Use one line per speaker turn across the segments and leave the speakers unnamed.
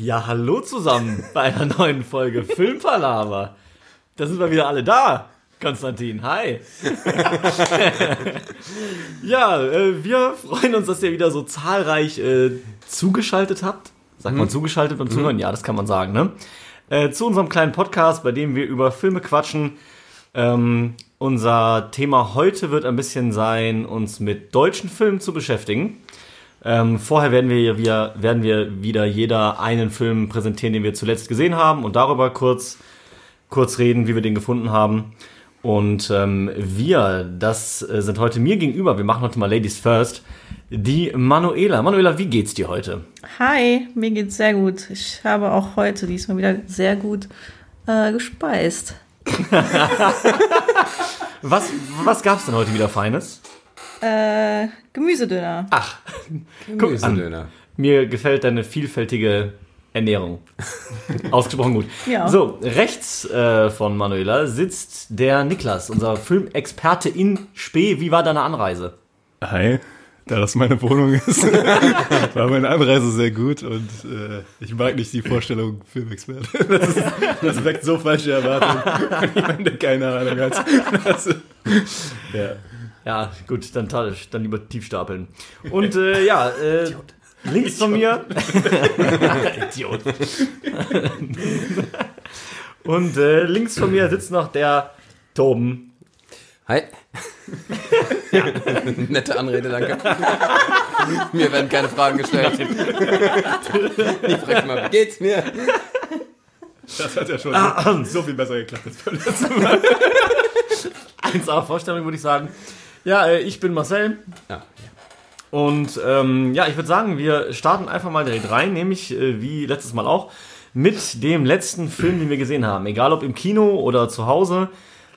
Ja, hallo zusammen bei einer neuen Folge Filmpalava. Da sind wir wieder alle da. Konstantin, hi. ja, äh, wir freuen uns, dass ihr wieder so zahlreich äh, zugeschaltet habt. Sagt man zugeschaltet beim Zuhören? Ja, das kann man sagen, ne? Äh, zu unserem kleinen Podcast, bei dem wir über Filme quatschen. Ähm, unser Thema heute wird ein bisschen sein, uns mit deutschen Filmen zu beschäftigen. Ähm, vorher werden wir, wir, werden wir wieder jeder einen Film präsentieren, den wir zuletzt gesehen haben und darüber kurz, kurz reden, wie wir den gefunden haben. Und ähm, wir, das äh, sind heute mir gegenüber, wir machen heute mal Ladies First, die Manuela. Manuela, wie geht's dir heute?
Hi, mir geht's sehr gut. Ich habe auch heute diesmal wieder sehr gut äh, gespeist.
Was, was gab's denn heute wieder Feines?
Äh, Gemüsedöner.
Ach.
Gemüsedöner.
Mir gefällt deine vielfältige Ernährung. Ausgesprochen gut.
Ja.
So, rechts äh, von Manuela sitzt der Niklas, unser Filmexperte in Spee. Wie war deine Anreise?
Hi, da das meine Wohnung ist, war meine Anreise sehr gut und äh, ich mag nicht die Vorstellung Filmexperte. Das, ist, das weckt so falsche Erwartungen von jemandem, der keine Ahnung hat. Das, ja.
Ja, gut, dann, ta- dann lieber tief stapeln. Und äh, ja, äh, links von mir. Idiot. Und äh, links von mir sitzt noch der Toben.
Hi. Nette Anrede, danke. mir werden keine Fragen gestellt. ich frage mal, wie geht's mir?
Das hat ja schon so viel besser geklappt als beim letzten Mal.
1A Vorstellung, würde ich sagen. Ja, äh, ich bin Marcel.
Ja.
Und ähm, ja, ich würde sagen, wir starten einfach mal direkt rein, nämlich äh, wie letztes Mal auch, mit dem letzten Film, den wir gesehen haben. Egal ob im Kino oder zu Hause,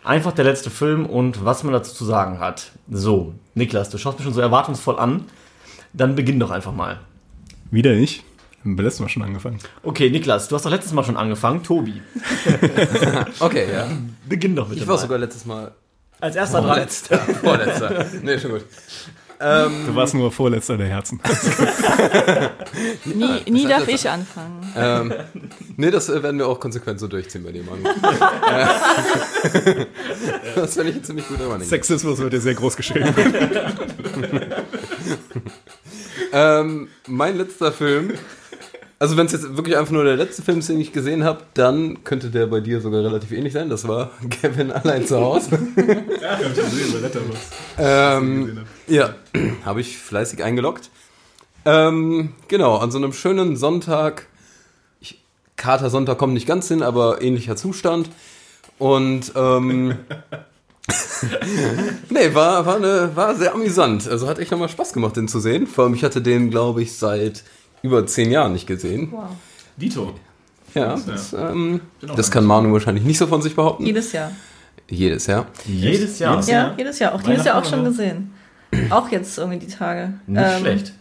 einfach der letzte Film und was man dazu zu sagen hat. So, Niklas, du schaust mich schon so erwartungsvoll an. Dann beginn doch einfach mal.
Wieder nicht. Haben wir letztes Mal schon angefangen.
Okay, Niklas, du hast doch letztes Mal schon angefangen. Tobi,
Okay, ja.
beginn doch bitte
Ich war
mal.
sogar letztes Mal
Als erster dran.
vorletzter. Vorletzter. Nee, schon gut. Ähm,
Du warst nur Vorletzter der Herzen.
Nie, nie darf ich anfangen.
ähm, nee, das äh, werden wir auch konsequent so durchziehen bei dem Mann. Äh, das finde ich ein ziemlich guter Running.
Sexismus wird dir sehr groß geschrieben.
Ähm, mein letzter Film. Also wenn es jetzt wirklich einfach nur der letzte Film ist, den ich gesehen habe, dann könnte der bei dir sogar relativ ähnlich sein. Das war Kevin allein zu Hause.
Ja, ich gesehen bei Letterboxd.
ähm, ja, habe ich fleißig eingeloggt. Ähm, genau, an so einem schönen Sonntag. Ich, Kater-Sonntag kommt nicht ganz hin, aber ähnlicher Zustand. Und ähm, nee, war, war, eine, war sehr amüsant. Also hat echt nochmal Spaß gemacht, den zu sehen. Vor allem, ich hatte den, glaube ich, seit über zehn Jahren nicht gesehen.
Wow.
Dito.
Ja, das, ähm, das kann Manu wahrscheinlich nicht so von sich behaupten.
Jedes Jahr.
Jedes Jahr.
Jedes Jahr.
Ja, jedes Jahr. Auch dieses Jahr auch schon gesehen. Auch jetzt irgendwie die Tage.
Nicht
Ähm,
schlecht.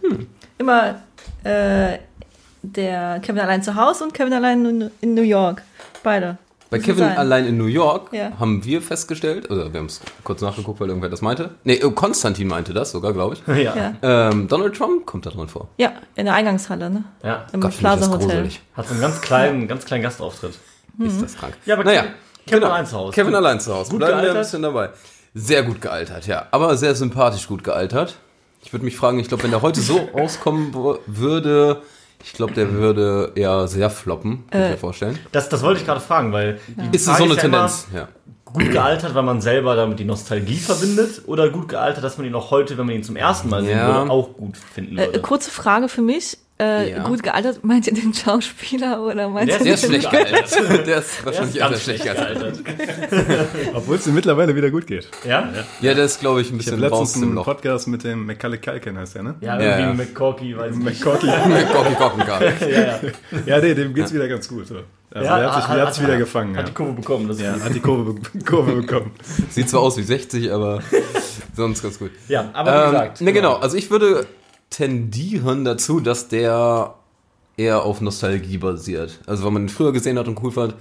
Immer äh, der Kevin allein zu Hause und Kevin allein in, in New York. Beide.
Bei Kevin
sein.
allein in New York
Ja.
haben wir festgestellt, oder wir haben es kurz nachgeguckt, weil irgendwer das meinte. Nee, äh, Konstantin meinte das sogar, glaube ich.
Ja.
Ja.
Ähm, Donald Trump kommt da drin vor.
ja, in der Eingangshalle, ne?
ja.
Im
Gott,
Plaza Hotel.
gruselig.
Hat so einen ganz kleinen, ganz kleinen Gastauftritt.
Ist das krank.
Ja, aber
naja,
Kevin- Kevin allein zu Hause.
Kevin allein zu Hause.
Gut
Bleiben wir ein
gealtert?
bisschen dabei. Sehr gut gealtert, ja. Aber sehr sympathisch gut gealtert. Ich würde mich fragen, ich glaube, wenn der heute so auskommen würde, ich glaube, der würde eher sehr floppen, kann ich
Äh,
mir vorstellen.
Das, das wollte ich gerade fragen, weil die
Ist es so eine
ja
Tendenz? Ja.
gut gealtert, weil man selber damit die Nostalgie verbindet oder gut gealtert, dass man ihn auch heute, wenn man ihn zum ersten Mal sehen
Ja.
würde, auch gut finden
Äh,
würde.
kurze Frage für mich. Äh,
Ja.
Gut gealtert, meint ihr den Schauspieler oder meint
Der
ihr
Der ist schlecht gealtert. Der ist
Er
wahrscheinlich
ist ganz
schlecht gealtert.
gealtert.
Obwohl es ihm mittlerweile wieder gut geht.
Ja?
Ja, der ist, glaube ich, ein
Ich
bisschen raus
letztens
im Loch.
Podcast mit dem Macaulay Culkin, heißt der, ne?
Ja,
Ja,
irgendwie
ja.
mit Corky, weiß ich nicht.
McCorky.
Gocki Gockengarten.
Ja, ja.
Ja, nee, dem geht's wieder ganz gut. So. Also
Ja,
der hat sich, der hat sich wieder gefangen.
Hat
Ja.
die Kurve bekommen. Das
Ja,
ist
hat die Kurve, Kurve bekommen.
Sieht zwar aus wie 60, aber sonst ganz gut.
ja, aber wie
Ähm,
gesagt.
ne, genau. Also ich würde tendieren dazu, dass der eher auf Nostalgie basiert. Also wenn man ihn früher gesehen hat und cool fand,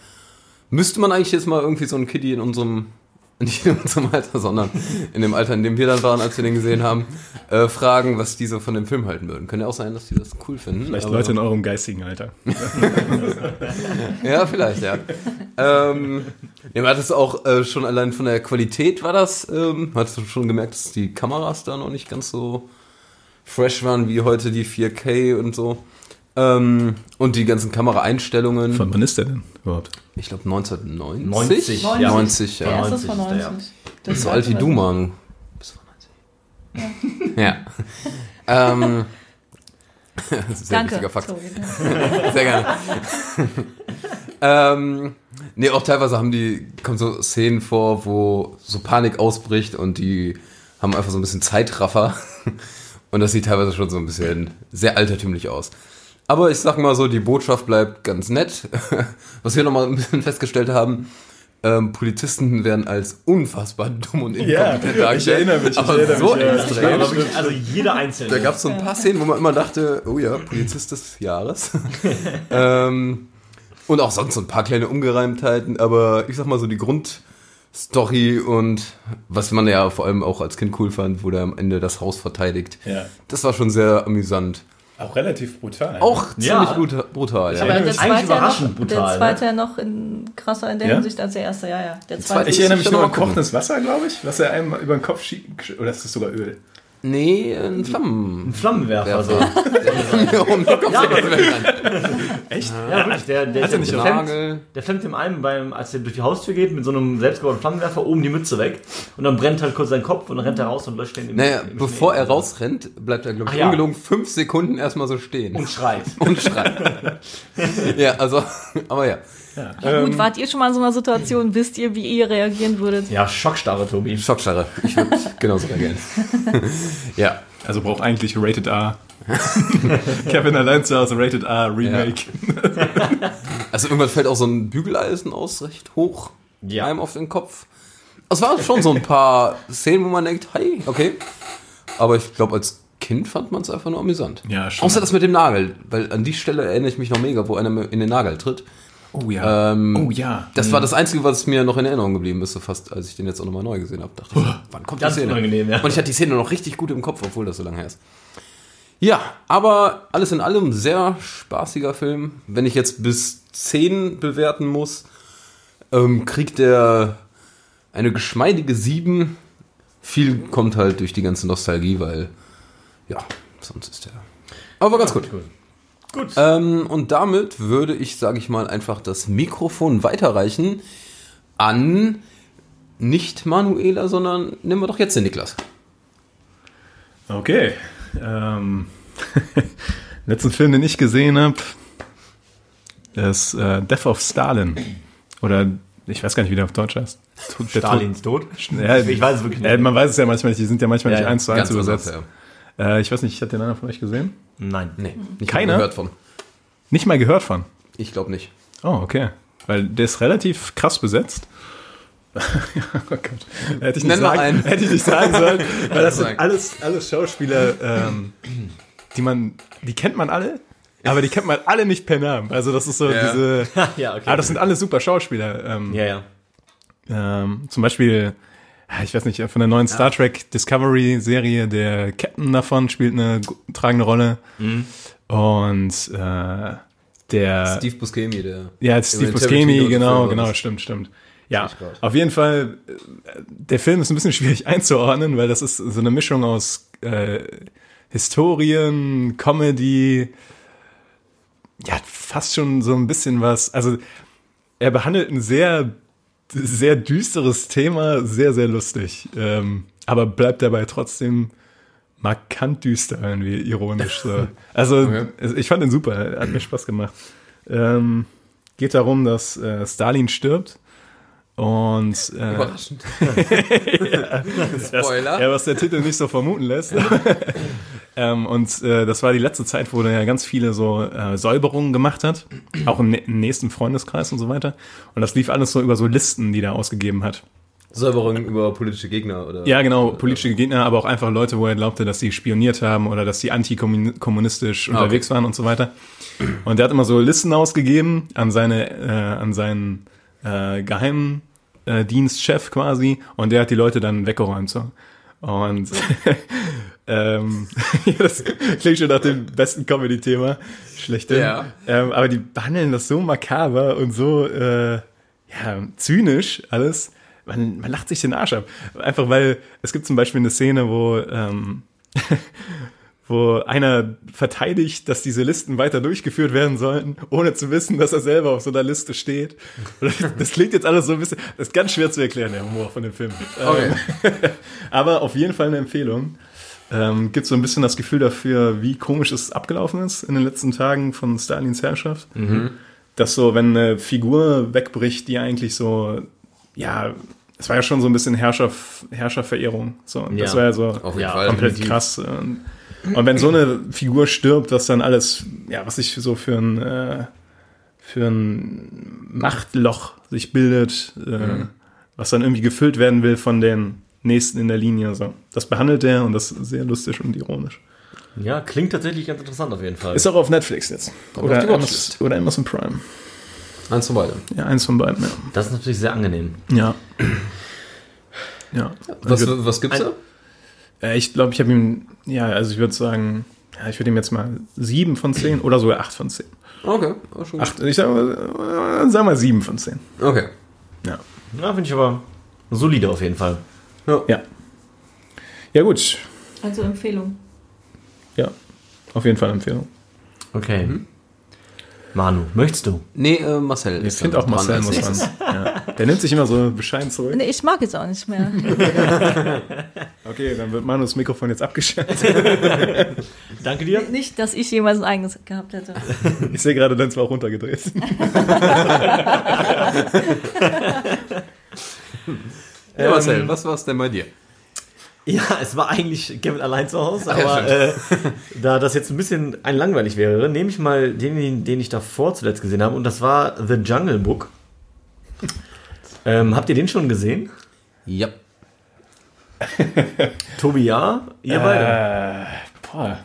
müsste man eigentlich jetzt mal irgendwie so einen Kiddie in unserem nicht in unserem Alter, sondern in dem Alter, in dem wir dann waren, als wir den gesehen haben, äh, fragen, was die so von dem Film halten würden. Könnte ja auch sein, dass die das cool finden.
Vielleicht Leute in eurem geistigen Alter.
Ja, vielleicht, ja. ähm, ja, man hat es auch äh, schon allein von der Qualität war das, ähm, hast du schon gemerkt, dass die Kameras da noch nicht ganz so fresh waren wie heute die 4K und so. Ähm, und die ganzen Kameraeinstellungen.
Von wann ist der denn überhaupt?
ich glaube 1990.
90,
ja.
90.
90,
Der
ja.
erste ist von
90 ist der,
90. Das
So alt wie du, Manu. Bist du 90? Ja. ähm, das ist ein sehr
Danke.
wichtiger Fakt.
Tobi.
Sehr gerne. ähm, nee, auch teilweise haben die, kommen so Szenen vor, wo so Panik ausbricht und die haben einfach so ein bisschen Zeitraffer. Und das sieht teilweise schon so ein bisschen sehr altertümlich aus. Aber ich sag mal so, die Botschaft bleibt ganz nett. Was wir nochmal ein bisschen festgestellt haben, ähm, Polizisten werden als unfassbar dumm und inkompetent
Ja, ich erinnere mich, ich
Aber
erinnere
so
mich, ja.
extrem.
Aber wirklich, also jeder einzelne.
Da gab es so ein paar Szenen, wo man immer dachte, oh ja, Polizist des Jahres. ähm, und auch sonst so ein paar kleine Ungereimtheiten, aber ich sag mal so die Grundstory und was man ja vor allem auch als Kind cool fand, wo der am Ende das Haus verteidigt.
Ja.
Das war schon sehr amüsant.
Auch relativ brutal.
Auch
Ja.
ziemlich brutal, brutal ja.
Aber der zweite, ja
überraschend
noch,
brutal,
der zweite ja noch in, krasser in der
Ja?
Hinsicht als der erste, ja, ja. Der
zweite
Ich erinnere mich
Ich
nur an kochendes Wasser, glaube ich, was er einem über den Kopf schiebt. Oder ist das sogar Öl?
Nee, ein Flammen.
Ein Flammenwerfer. So.
Um den Kopf
Ja.
Echt?
Ja, wirklich. Der, der,
er
der,
auch-
flammt, der flammt dem einen, beim, als er durch die Haustür geht, mit so einem selbstgebauten Flammenwerfer oben die Mütze weg. Und dann brennt halt kurz sein Kopf und dann rennt er raus und löscht den im
Naja,
im
bevor er rausrennt, bleibt er, glaube ich,
ja.
ungelogen fünf Sekunden erstmal so stehen.
Und schreit.
und schreit. ja, also, aber ja.
Ja, gut, wart ihr schon mal in so einer Situation? Wisst ihr, wie ihr reagieren würdet?
Ja, Schockstarre, Tobi.
Schockstarre. Ich würde genauso reagieren. ja.
Also braucht eigentlich Rated R. Kevin allein zu Hause, Rated R, Remake.
Also irgendwann fällt auch so ein Bügeleisen aus recht hoch
Ja.
einem auf den Kopf. Es waren schon so ein paar Szenen, wo man denkt, hey, okay. Aber ich glaube, als Kind fand man es einfach nur amüsant.
Ja, schon.
Außer das mit dem Nagel, weil an die Stelle erinnere ich mich noch mega, wo einer mir in den Nagel tritt.
Oh ja.
Ähm,
oh ja.
Das war das Einzige, was mir noch in Erinnerung geblieben ist, so fast, als ich den jetzt auch nochmal neu gesehen habe. Dachte ich, wann kommt
Ganz
die Szene?
unangenehm, ja.
Und ich hatte die Szene noch richtig gut im Kopf, obwohl das so lange her ist. Ja, aber alles in allem sehr spaßiger Film. Wenn ich jetzt bis 10 bewerten muss, ähm, kriegt er eine geschmeidige 7. Viel kommt halt durch die ganze Nostalgie, weil, ja, sonst ist der. Aber ganz gut.
Gut.
Ähm, und damit würde ich, sage ich mal, einfach das Mikrofon weiterreichen an nicht Manuela, sondern nehmen wir doch jetzt den Niklas.
Okay. Ähm, letzten Film, den ich gesehen habe, ist äh, Death of Stalin. Oder ich weiß gar nicht, wie der auf Deutsch heißt.
Stalins Tod?
Tod- Ja,
Ich weiß es wirklich nicht.
Äh, man weiß es ja manchmal nicht, die sind ja manchmal
Ja,
nicht
ja.
eins zu eins übersetzt.
anders, ja.
Äh, ich weiß nicht, hat den einer von euch gesehen?
Nein.
Nee, nicht
Keiner?
gehört von.
Nicht mal gehört von.
Ich glaube nicht.
Oh, okay. Weil der ist relativ krass besetzt. oh Gott. Hätte ich, nicht
Nenn
sagen,
einen.
hätte ich nicht sagen sollen. Weil das sind alles, alles Schauspieler, ähm, die man, die kennt man alle, aber die kennt man alle nicht per Namen. Also das ist so
Ja.
diese.
ja, okay.
Ah, das sind alles super Schauspieler. Ähm,
ja, ja.
ähm, zum Beispiel, ich weiß nicht, von der neuen Star Trek Discovery Serie, der Captain davon spielt eine tragende Rolle.
Mhm.
Und äh, der
Steve Buscemi, der.
ja, Steve Buscemi, genau, genau, stimmt, stimmt. Ja, auf jeden Fall, äh, der Film ist ein bisschen schwierig einzuordnen, weil das ist so eine Mischung aus äh, Historien, Comedy, ja, fast schon so ein bisschen was, also er behandelt ein sehr, sehr düsteres Thema, sehr, sehr lustig, ähm, aber bleibt dabei trotzdem markant düster irgendwie, ironisch so. Also,
Okay.
ich fand ihn super, hat mir Spaß gemacht. Ähm, geht darum, dass äh, Stalin stirbt und äh,
Überraschend.
das,
Spoiler.
ja, was der Titel nicht so vermuten lässt. Ähm, und äh, das war die letzte Zeit, wo er ja ganz viele so äh, Säuberungen gemacht hat, auch im, im nächsten Freundeskreis und so weiter. Und das lief alles so über so Listen, die er ausgegeben hat.
Säuberung über politische Gegner, oder?
Ja, genau, politische Gegner, aber auch einfach Leute, wo er glaubte, dass sie spioniert haben oder dass sie antikommunistisch
Ah, okay.
unterwegs waren und so weiter. Und er hat immer so Listen ausgegeben an seine, äh, an seinen äh, geheimen äh, Dienstchef quasi und der hat die Leute dann weggeräumt so. Und ähm, das klingt schon nach dem besten Comedy-Thema. Schlechthin.
Ja.
Ähm, aber die behandeln das so makaber und so äh, ja, zynisch alles. Man, man lacht sich den Arsch ab. Einfach weil es gibt zum Beispiel eine Szene, wo ähm, wo einer verteidigt, dass diese Listen weiter durchgeführt werden sollten, ohne zu wissen, dass er selber auf so einer Liste steht. Das klingt jetzt alles so ein bisschen, das ist ganz schwer zu erklären, der Humor von dem Film.
Okay.
Ähm, aber auf jeden Fall eine Empfehlung. Ähm, gibt so ein bisschen das Gefühl dafür, wie komisch es abgelaufen ist in den letzten Tagen von Stalins Herrschaft. Dass so, wenn eine Figur wegbricht, die eigentlich so, ja, es war ja schon so ein bisschen Herrscher, Herrscherverehrung. So, das
Ja.
war ja so
Auf jeden
Ja,
Fall.
komplett krass. Und, und wenn so eine Figur stirbt, was dann alles, ja, was sich so für ein, äh, für ein Machtloch sich bildet, äh, was dann irgendwie gefüllt werden will von den Nächsten in der Linie. So. Das behandelt er und das ist sehr lustig und ironisch.
Ja, klingt tatsächlich ganz interessant auf jeden Fall.
Ist auch auf Netflix jetzt.
auf
Oder,
die
Amazon, oder Amazon Prime.
Eins von beiden.
Ja, eins von beiden, ja.
das ist natürlich sehr angenehm.
Ja. Ja.
Was, was gibt's da?
Äh, ich glaube, ich habe ihm, ja, also ich würde sagen, ja, ich würde ihm jetzt mal sieben von zehn oder sogar acht von zehn.
Okay, auch schon gut.
Acht, ich sag mal, äh, sag mal sieben von zehn.
Okay.
Ja.
Ja, finde ich aber solide auf jeden Fall.
Ja. Ja, gut.
Also Empfehlung.
Ja. Auf jeden Fall Empfehlung.
Okay. Manu, möchtest du?
Nee, äh, Marcel.
Ich finde auch Marcel muss man. Ja. Der nimmt sich immer so bescheiden zurück.
Nee, ich mag jetzt auch nicht mehr.
Okay, dann wird Manus Mikrofon jetzt abgeschaltet.
Danke dir.
nicht, dass ich jemals ein eigenes gehabt hätte.
Ich sehe gerade, dann zwar auch runtergedreht.
Ja, Marcel, was war's denn bei dir?
Ja, es war eigentlich Kevin allein zu Hause, aber äh, da das jetzt ein bisschen ein langweilig wäre, nehme ich mal den, den ich davor zuletzt gesehen habe und das war The Jungle Book. Ähm, habt ihr den schon gesehen?
Ja.
Tobi, ja? Ihr beide?
Äh, boah.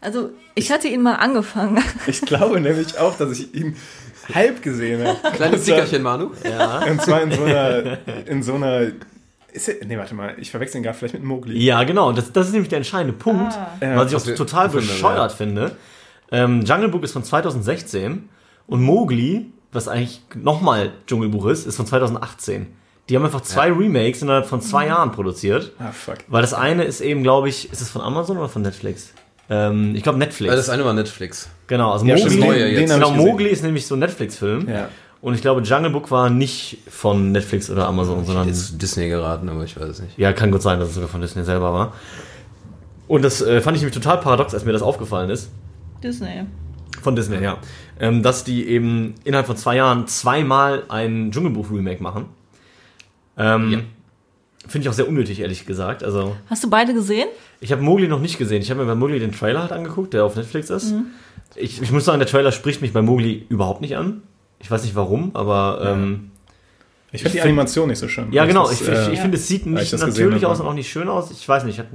Also, ich hatte ihn mal angefangen.
Ich glaube nämlich auch, dass ich ihn halb gesehen habe.
Kleines Zickerchen, Manu.
Ja.
Und zwar in so einer. In so einer ist er, nee, warte mal, ich verwechsel ihn gerade vielleicht mit Mowgli.
Ja, genau. Das, das ist nämlich der entscheidende Punkt,
Ah.
was ich auch total bescheuert finde. Ähm, Jungle Book ist von 2016 und Mowgli, was eigentlich nochmal Dschungelbuch ist, ist von 2018. Die haben einfach zwei Remakes innerhalb von zwei Jahren produziert.
Ah, fuck.
Weil das eine ist eben, glaube ich, ist es von Amazon oder von Netflix? Ähm, ich glaube Netflix.
Ja, das eine war Netflix.
genau, also
Ja,
Mowgli,
den,
jetzt.
den
genau. Mowgli ist nämlich so ein Netflix-Film.
Ja.
Und ich glaube, Jungle Book war nicht von Netflix oder Amazon, sondern
Ist Disney geraten, aber ich weiß es nicht.
ja, kann gut sein, dass es sogar von Disney selber war. Und das äh, fand ich nämlich total paradox, als mir das aufgefallen ist.
Disney.
Von Disney, ja. Ähm, dass die eben innerhalb von zwei Jahren zweimal ein Dschungelbuch-Remake machen. Ähm,
Ja.
Finde ich auch sehr unnötig, ehrlich gesagt. Also,
Hast du beide gesehen?
ich habe Mowgli noch nicht gesehen. Ich habe mir bei Mowgli den Trailer halt angeguckt, der auf Netflix ist. Ich, ich muss sagen, der Trailer spricht mich bei Mowgli überhaupt nicht an. Ich weiß nicht warum, aber ähm,
Ich finde die Animation nicht so schön.
Ja, genau.
Das,
Ich,
äh,
ich, ich finde, es sieht
ich
nicht natürlich aus und auch nicht schön aus. Ich weiß nicht. Hat,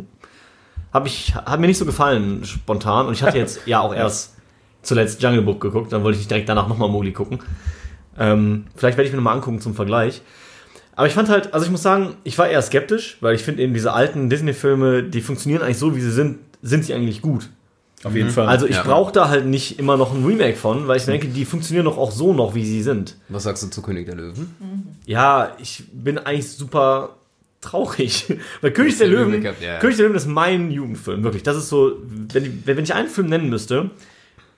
hab ich, hat mir nicht so gefallen, spontan. Und ich hatte jetzt ja auch erst zuletzt Jungle Book geguckt. Dann wollte ich direkt danach nochmal Mowgli gucken. Ähm, vielleicht werde ich mir nochmal angucken zum Vergleich. Aber ich fand halt, also ich muss sagen, ich war eher skeptisch, weil ich finde eben diese alten Disney-Filme, die funktionieren eigentlich so, wie sie sind, sind sie eigentlich gut.
Auf jeden Fall.
Also ich
Ja.
brauche da halt nicht immer noch ein Remake von, weil ich denke, die funktionieren doch auch so noch, wie sie sind.
Was sagst du zu König der Löwen?
Ja, ich bin eigentlich super traurig. Weil König der
der
Löwen. König der Löwen ist mein Jugendfilm, wirklich. Das ist so, wenn, ich- wenn ich einen Film nennen müsste,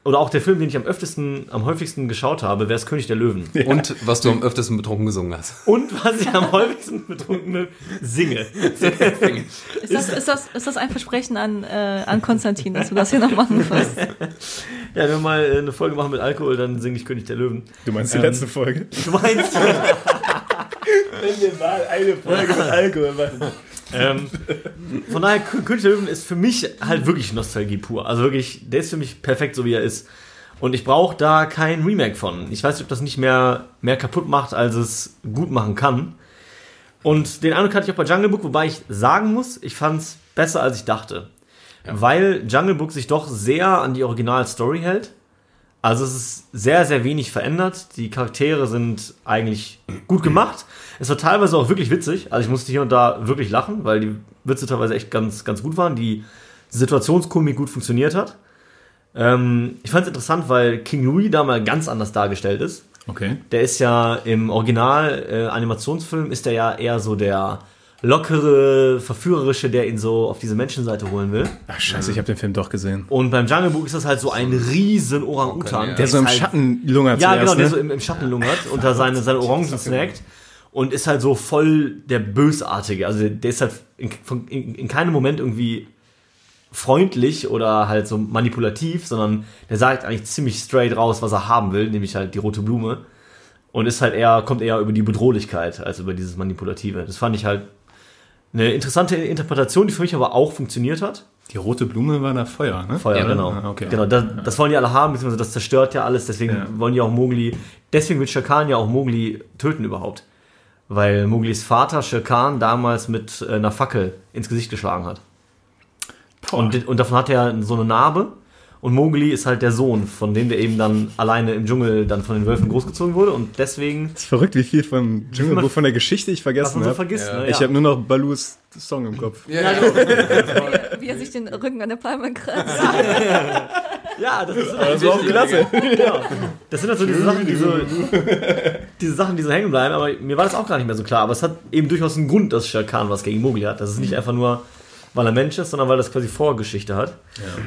oder auch der Film, den ich am öftesten, am häufigsten geschaut habe, wäre es König der Löwen.
Und was du am öftesten betrunken gesungen hast.
Und was ich am häufigsten betrunken singe.
Ist das, ist das, ist das ein Versprechen an, äh, an Konstantin, dass du das hier noch machen wirst?
Ja, wenn wir mal äh, eine Folge machen mit Alkohol, dann singe ich König der Löwen.
du meinst die
ähm,
letzte Folge?
Du meinst?
Wenn wir mal eine Folge mit Alkohol machen.
Ähm, von daher, Kö- König der Löwen ist für mich halt wirklich Nostalgie pur. Also wirklich, der ist für mich perfekt, so wie er ist. Und ich brauche da kein Remake von. Ich weiß nicht, ob das nicht mehr, mehr kaputt macht, als es gut machen kann. Und den Eindruck hatte ich auch bei Jungle Book, wobei ich sagen muss, ich fand es besser, als ich dachte. Weil Jungle Book sich doch sehr an die Original-Story hält. Also es ist sehr, sehr wenig verändert. Die Charaktere sind eigentlich gut gemacht. Es war teilweise auch wirklich witzig. Also ich musste hier und da wirklich lachen, weil die Witze teilweise echt ganz, ganz gut waren. Die Situationskomik gut funktioniert hat. Ähm, ich fand es interessant, weil King Louis da mal ganz anders dargestellt ist.
Okay.
Der ist ja im Original-Animationsfilm ist der ja eher so der lockere, verführerische, der ihn so auf diese Menschenseite holen will.
Ach scheiße, ich habe den Film doch gesehen.
Und beim Jungle Book ist das halt so ein riesen Orang-Utan.
Okay, ja.
Der so im
halt-
Schatten lungert
Ja,
zuerst,
genau, der
ne?
so im, im Schatten lungert und da seine, seine Orangen snackt und ist halt so voll der Bösartige. Also der ist halt in, in, in keinem Moment irgendwie freundlich oder halt so manipulativ, sondern der sagt eigentlich ziemlich straight raus, was er haben will, nämlich halt die rote Blume. Und ist halt eher, kommt eher über die Bedrohlichkeit als über dieses Manipulative. Das fand ich halt eine interessante Interpretation, die für mich aber auch funktioniert hat.
Die rote Blume war da Feuer, ne?
Feuer,
Ja,
genau.
ah, okay.
genau das, das wollen die alle haben, beziehungsweise das zerstört ja alles, deswegen
Ja.
wollen die auch Mowgli, deswegen will Shere Khan ja auch Mowgli töten überhaupt. Weil Mowglis Vater Shere Khan damals mit äh, einer Fackel ins Gesicht geschlagen hat. Und, und davon hat er so eine Narbe. Und Mowgli ist halt der Sohn, von dem der eben dann alleine im Dschungel dann von den Wölfen großgezogen wurde. Und deswegen,
Das ist verrückt, wie viel vom Dschungelbuch von der Geschichte ich vergessen
so
habe.
vergisst.
Ja.
Ne?
Ich habe nur noch Balus Song im Kopf.
Ja, ja.
Wie er sich den Rücken an der Palme kratzt.
Ja, das ist
Das war auch klasse.
Genau. Das sind halt so diese Sachen, die so, diese Sachen, die so hängen bleiben, aber mir war das auch gar nicht mehr so klar. Aber es hat eben durchaus einen Grund, dass Shere Khan was gegen Mowgli hat. Das ist nicht einfach nur, weil er Mensch ist, sondern weil das quasi Vorgeschichte hat.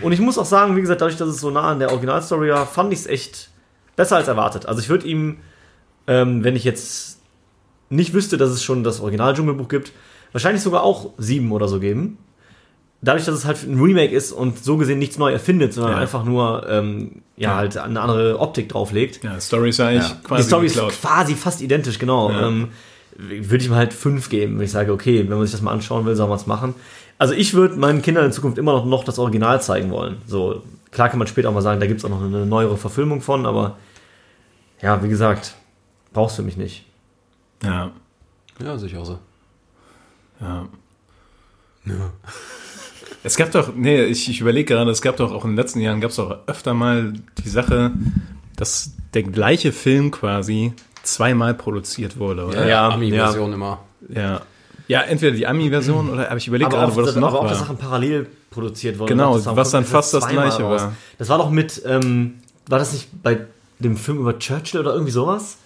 Und ich muss auch sagen, wie gesagt, dadurch, dass es so nah an der Originalstory war, fand ich es echt besser als erwartet. Also ich würde ihm, ähm, wenn ich jetzt nicht wüsste, dass es schon das Original-Dschungelbuch gibt, wahrscheinlich sogar auch sieben oder so geben. Dadurch, dass es halt ein Remake ist und so gesehen nichts neu erfindet, sondern
Ja.
einfach nur ähm, ja,
Ja.
halt eine andere Optik drauflegt.
Ja, Story ist ja eigentlich
Ja.
quasi
Die Story
geklaut.
ist quasi fast identisch, genau.
Ja.
Ähm, würde ich ihm halt fünf geben, wenn ich sage, okay, wenn man sich das mal anschauen will, soll man es machen. Also ich würde meinen Kindern in Zukunft immer noch, noch das Original zeigen wollen. So, klar kann man später auch mal sagen, da gibt es auch noch eine neuere Verfilmung von, aber ja, wie gesagt, brauchst du mich nicht.
Ja,
ja, sehe ich auch so.
ja. Es gab doch, nee, ich, ich überlege gerade, es gab doch auch in den letzten Jahren, gab es doch öfter mal die Sache, dass der gleiche Film quasi zweimal produziert wurde, oder?
Ja,
Ja,
ja Ami-Version immer.
Ja. Ja, entweder die Ami-Version oder, aber ich überlege
Aber
gerade,
auch,
wo das noch
aber auch,
war.
dass Sachen parallel produziert wurden.
Genau,
Das
was dann fast das Gleiche war.
Das war doch mit, ähm, war das nicht bei dem Film über Churchill oder irgendwie sowas?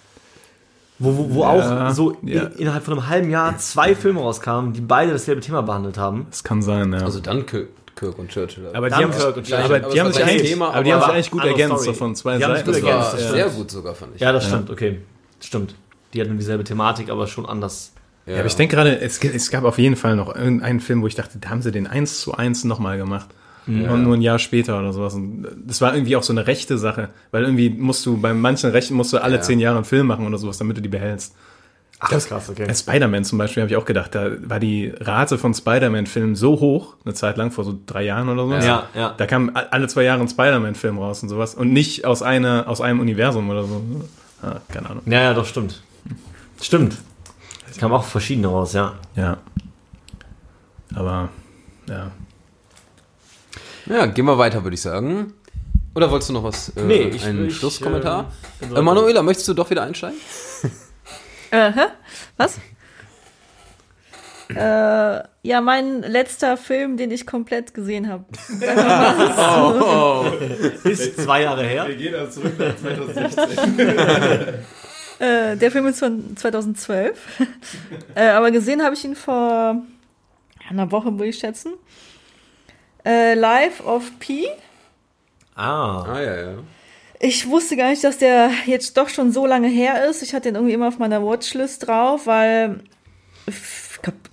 Wo, wo, wo
Ja,
auch so
ja.
in, innerhalb von einem halben Jahr zwei Filme rauskamen, die beide dasselbe Thema behandelt haben.
Das kann sein, ja.
Also Dunkirk Kirk und Churchill.
aber die haben,
und
aber die
Aber
sich
das
eigentlich,
Thema,
aber die haben
aber
sich eigentlich gut ergänzt, so von zwei
Die
Seiten.
das
gut
war
ergänzt, das
sehr
stimmt.
gut sogar, fand ich.
Ja, das stimmt, okay. Stimmt. Die hatten dieselbe Thematik, aber schon anders.
Ja, aber ich denke gerade, es, es gab auf jeden Fall noch irgendeinen Film, wo ich dachte, da haben sie den eins zu eins nochmal gemacht. Und nur ein Jahr später oder sowas. Und das war irgendwie auch so eine rechte Sache, weil irgendwie musst du bei manchen Rechten musst du alle
Ja.
zehn Jahre einen Film machen oder sowas, damit du die behältst.
Ach, das ist krass, okay.
Bei Spider-Man zum Beispiel habe ich auch gedacht, da war die Rate von Spider-Man-Filmen so hoch, eine Zeit lang, vor so drei Jahren oder so.
Ja, ja.
Da kam alle zwei Jahre ein Spider-Man-Film raus und sowas. Und nicht aus, einer, aus einem Universum oder so. Ah, keine Ahnung.
Ja, ja, doch, stimmt. Stimmt. Es kamen auch verschiedene raus, ja.
Ja. Aber, ja.
Ja, gehen wir weiter, würde ich sagen. Oder wolltest du noch was? Äh,
Nee, ich-
einen
ich,
Schlusskommentar?
äh,
Äh, Manuela, möchtest du doch wieder einsteigen?
Äh, hä? Was? äh, ja, mein letzter Film, den ich komplett gesehen habe.
Ist zwei Jahre her.
gehen also zurück nach 2016.
Äh, der Film ist von 2012. äh, aber gesehen habe ich ihn vor einer Woche, würde ich schätzen. Äh, Life of Pi.
Ah.
Ah, ja, ja.
Ich wusste gar nicht, dass der jetzt doch schon so lange her ist. Ich hatte den irgendwie immer auf meiner Watchlist drauf, weil.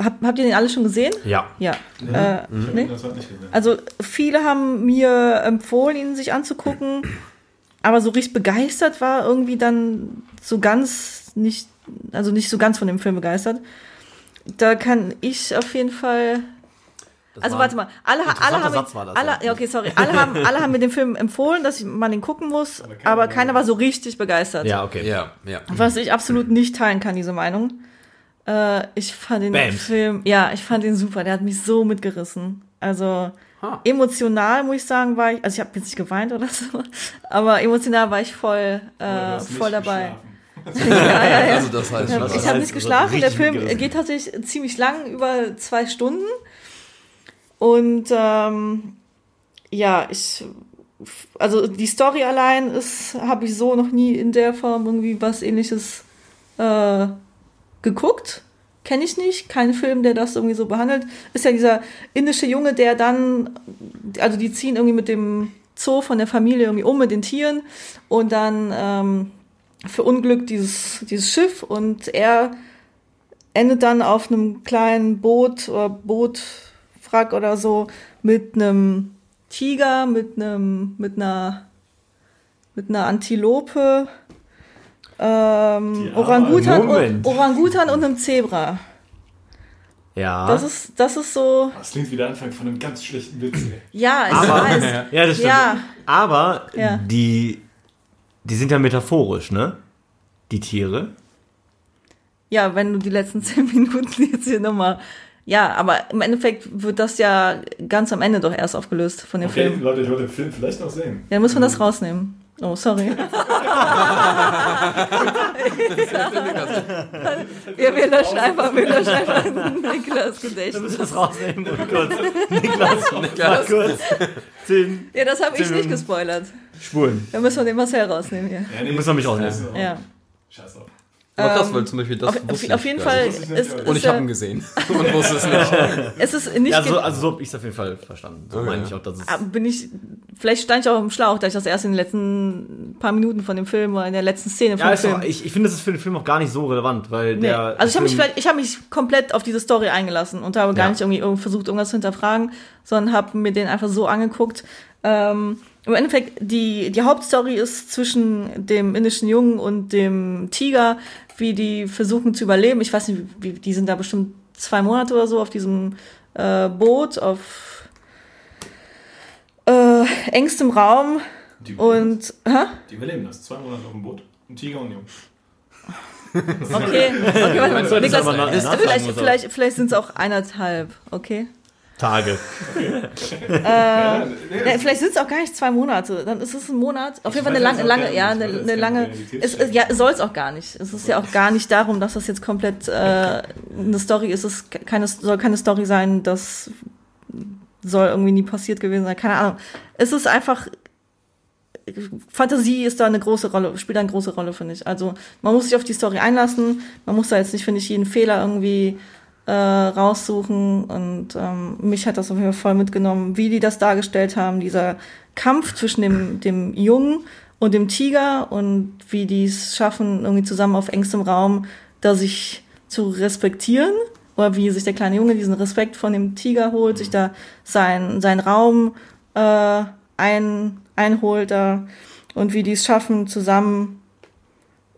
Hab, habt ihr den alle schon gesehen?
Ja.
Ja. Äh, nee?
Das hat nicht gesehen.
Also viele haben mir empfohlen, ihn sich anzugucken, aber so richtig begeistert war irgendwie dann so ganz nicht, also nicht so ganz von dem Film begeistert. Da kann ich auf jeden Fall.
Das
Also
war-
warte mal, alle, alle haben,
Satz war das,
alle,
ja.
okay, sorry, alle haben, alle haben mir den Film empfohlen, dass ich, man den gucken muss, aber keiner war so richtig begeistert.
Ja, okay.
Ja, ja.
Was ich absolut nicht teilen kann, diese Meinung. Äh, ich fand den
Bams.
Film, ja, ich fand den super. Der hat mich so mitgerissen. Also
Ha.
emotional, muss ich sagen, war ich, also ich habe jetzt nicht geweint oder so, aber emotional war ich voll, äh, voll dabei. ja, ja, ja.
Also das heißt, was?
ich habe nicht
heißt,
geschlafen. Der Film
mitgerissen.
geht tatsächlich ziemlich lang, über zwei Stunden. Und ähm, ja, ich, also die Story allein ist, habe ich so noch nie in der Form irgendwie was ähnliches äh, geguckt. Kenne ich nicht. Kein Film, der das irgendwie so behandelt. Ist ja dieser indische Junge, der dann, also die ziehen irgendwie mit dem Zoo von der Familie irgendwie um mit den Tieren und dann ähm, verunglückt dieses, dieses Schiff und er endet dann auf einem kleinen Boot oder Bootwrack oder so mit einem Tiger, mit einem, mit einer, mit einer Antilope, ähm, Orangutan, und, Orangutan und einem Zebra.
Ja.
Das ist, das ist so,
Das klingt wie der Anfang von einem ganz schlechten Witz. ey.
ja, ich
aber,
weiß.
ja, das stimmt.
Ja.
Aber
Ja.
die, die sind ja metaphorisch, ne? Die Tiere.
Ja, wenn du die letzten zehn Minuten jetzt hier nochmal. Ja, aber im Endeffekt wird das ja ganz am Ende doch erst aufgelöst von dem
Okay,
Film.
Leute, ich wollte den Film vielleicht noch sehen.
Ja, muss man das rausnehmen. Oh, sorry. wir, wir löschen einfach, wir löschen einfach Niklas Gedächtnis.
müssen das rausnehmen. Kurz. Niklas, Niklas. kurz.
Ja, das habe ich nicht gespoilert.
Spulen.
Da müssen wir den Marcel rausnehmen hier.
Ja, nee,
Müssen wir mich auch
scheiß
nehmen.
drauf.
Ja.
Scheiß drauf.
Aber krass,
Ähm,
weil zum Beispiel das
Auf,
wusste
auf, jeden Fall
ich nicht,
ist, ist
Und ich habe ihn gesehen und wusste es nicht.
es ist nicht
Ja, so, also so habe ich es auf jeden Fall verstanden. So
Oh,
meine ich auch, dass es.
Ah, bin ich, vielleicht stand ich auch im Schlauch, da ich das erst in den letzten paar Minuten von dem Film oder in der letzten Szene von
Ja,
dem
ist auch,
Film.
ich, ich finde, das ist für den Film auch gar nicht so relevant, weil
Nee.
der.
Also ich habe mich,
Film,
vielleicht- ich hab mich komplett auf diese Story eingelassen und habe gar
Ja.
nicht irgendwie irgend- versucht, irgendwas zu hinterfragen, sondern habe mir den einfach so angeguckt. Ähm, Im Endeffekt, die, die Hauptstory ist zwischen dem indischen Jungen und dem Tiger, wie die versuchen zu überleben. Ich weiß nicht, wie, die sind da bestimmt zwei Monate oder so auf diesem äh, Boot, auf äh, engstem Raum.
Die überleben das.
Und, hä?
Die überleben das. Zwei Monate auf dem Boot. Ein Tiger und ein Junge.
Okay, okay, warte mal. Niklas,
nachfragen
vielleicht, vielleicht, vielleicht sind es auch eineinhalb, okay?
Tage.
Ja, vielleicht sind es auch gar nicht zwei Monate, dann ist es ein Monat. Auf jeden Fall eine lange, lange, ja, eine, eine lange. Es, es, ja, soll es auch gar nicht. Es ist ja auch gar nicht darum, dass das jetzt komplett äh, eine Story ist. Es keine, soll keine Story sein, das soll irgendwie nie passiert gewesen sein. Keine Ahnung. Es ist einfach. Fantasie ist da eine große Rolle, spielt da eine große Rolle, finde ich. Also man muss sich auf die Story einlassen, man muss da jetzt nicht, finde ich, jeden Fehler irgendwie äh, raussuchen und ähm, mich hat das auf jeden Fall voll mitgenommen, wie die das dargestellt haben, dieser Kampf zwischen dem, dem Jungen und dem Tiger und wie die es schaffen, irgendwie zusammen auf engstem Raum da sich zu respektieren oder wie sich der kleine Junge diesen Respekt von dem Tiger holt, sich da sein, seinen Raum äh, ein, einholt da und wie die es schaffen, zusammen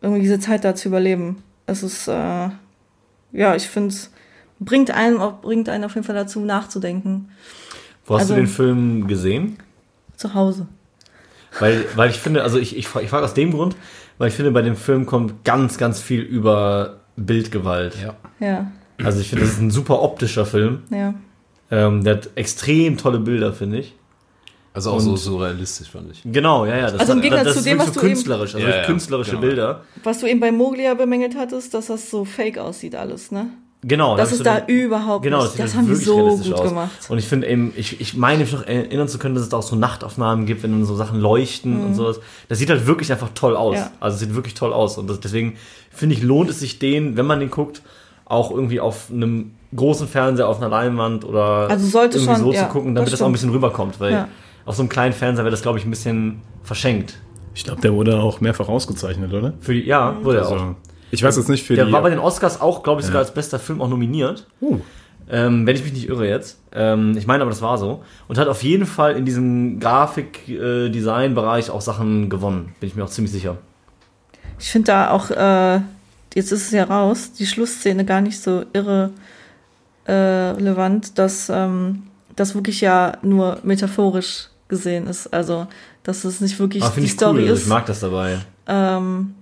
irgendwie diese Zeit da zu überleben. Es ist, äh, ja, ich finde es bringt einen, auch- bringt einen auf jeden Fall dazu, nachzudenken.
Wo hast
Also-
du den Film gesehen?
Zu Hause.
Weil, weil ich finde, also ich, ich, ich frage aus dem Grund, weil ich finde, bei dem Film kommt ganz, ganz viel über Bildgewalt.
Ja.
Ja,
Also ich finde, das ist ein super optischer Film.
ja.
Ähm, der hat extrem tolle Bilder, finde ich.
Also auch so
Und-
surrealistisch, fand ich.
Genau, ja, ja. Das,
Also im
hat-
Gegensatz
das
zu
ist
dem, was
so
du eben-
künstlerisch, also
Ja, ja,
künstlerische
genau.
Bilder.
Was du eben bei Moglia bemängelt hattest, dass das so fake aussieht alles, ne?
Genau.
Das ist da
den-
überhaupt
Genau,
nicht. Das
halt
haben die so
realistisch
gut
aus.
gemacht.
Und ich finde eben, ich, ich meine mich noch erinnern zu können, dass es da auch so Nachtaufnahmen gibt, wenn dann so Sachen leuchten und sowas. Das sieht halt wirklich einfach toll aus.
Mhm. Ja.
Also es sieht wirklich toll aus. Und das, deswegen finde ich, lohnt es sich den, wenn man den guckt, auch irgendwie auf einem großen Fernseher, auf einer Leinwand oder
Also sollte
irgendwie
schon,
so
ja,
zu gucken,
das
damit das, auch ein bisschen rüberkommt. Weil
Ja.
auf so einem kleinen Fernseher wäre das, glaube ich, ein bisschen verschenkt.
Ich glaube, der wurde auch mehrfach ausgezeichnet, oder?
Für die, ja, wurde er auch.
Also, ich weiß jetzt nicht für
Der
die.
war bei den Oscars auch, glaube ich, sogar
Ja.
als bester Film auch nominiert.
Uh,
Ähm, wenn ich mich nicht irre jetzt. Ähm, ich meine aber, das war so. Und hat auf jeden Fall in diesem Grafik-Design-Bereich auch Sachen gewonnen. Bin ich mir auch ziemlich sicher.
Ich finde da auch, äh, jetzt ist es ja raus, die Schlussszene gar nicht so irre äh, relevant, dass ähm, das wirklich ja nur metaphorisch gesehen ist. Also, dass es nicht wirklich
Aber
die
finde ich
Story
cool. Also
ist.
ich mag das dabei.
ähm,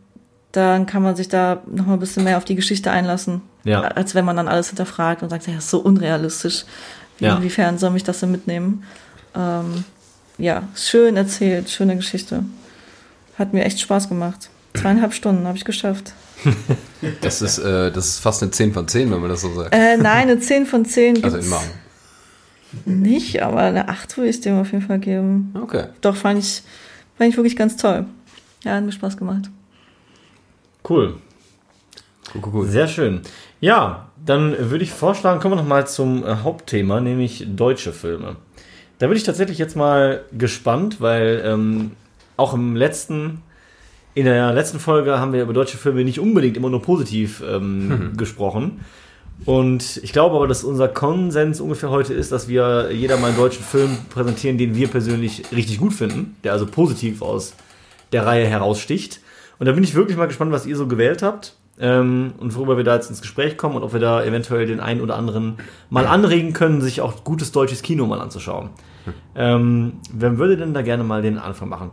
dann kann man sich da noch mal ein bisschen mehr auf die Geschichte einlassen.
Ja.
Als wenn man dann alles hinterfragt und sagt, ja, das ist so unrealistisch.
Ja.
Inwiefern soll mich das denn mitnehmen? Ähm, ja, schön erzählt, schöne Geschichte. Hat mir echt Spaß gemacht. Zweieinhalb Stunden habe ich geschafft.
Das ist, äh, das ist fast eine 10 von 10, wenn man das so sagt.
Äh, nein, eine 10 von 10 gibt's
also in Magen.
nicht, aber eine 8 würde ich dem auf jeden Fall geben.
Okay.
Doch, fand ich, fand ich wirklich ganz toll. Ja, hat mir Spaß gemacht.
Cool.
Cool, cool, cool.
Sehr schön. Ja, dann würde ich vorschlagen, kommen wir nochmal zum äh, Hauptthema, nämlich deutsche Filme. Da bin ich tatsächlich jetzt mal gespannt, weil ähm, auch im letzten, in der letzten Folge haben wir über deutsche Filme nicht unbedingt immer nur positiv ähm, gesprochen. Und ich glaube aber, dass unser Konsens ungefähr heute ist, dass wir jeder mal einen deutschen Film präsentieren, den wir persönlich richtig gut finden, der also positiv aus der Reihe heraussticht. Und da bin ich wirklich mal gespannt, was ihr so gewählt habt ähm, und worüber wir da jetzt ins Gespräch kommen und ob wir da eventuell den einen oder anderen mal anregen können, sich auch gutes deutsches Kino mal anzuschauen. Ähm, wer würde denn da gerne mal den Anfang machen?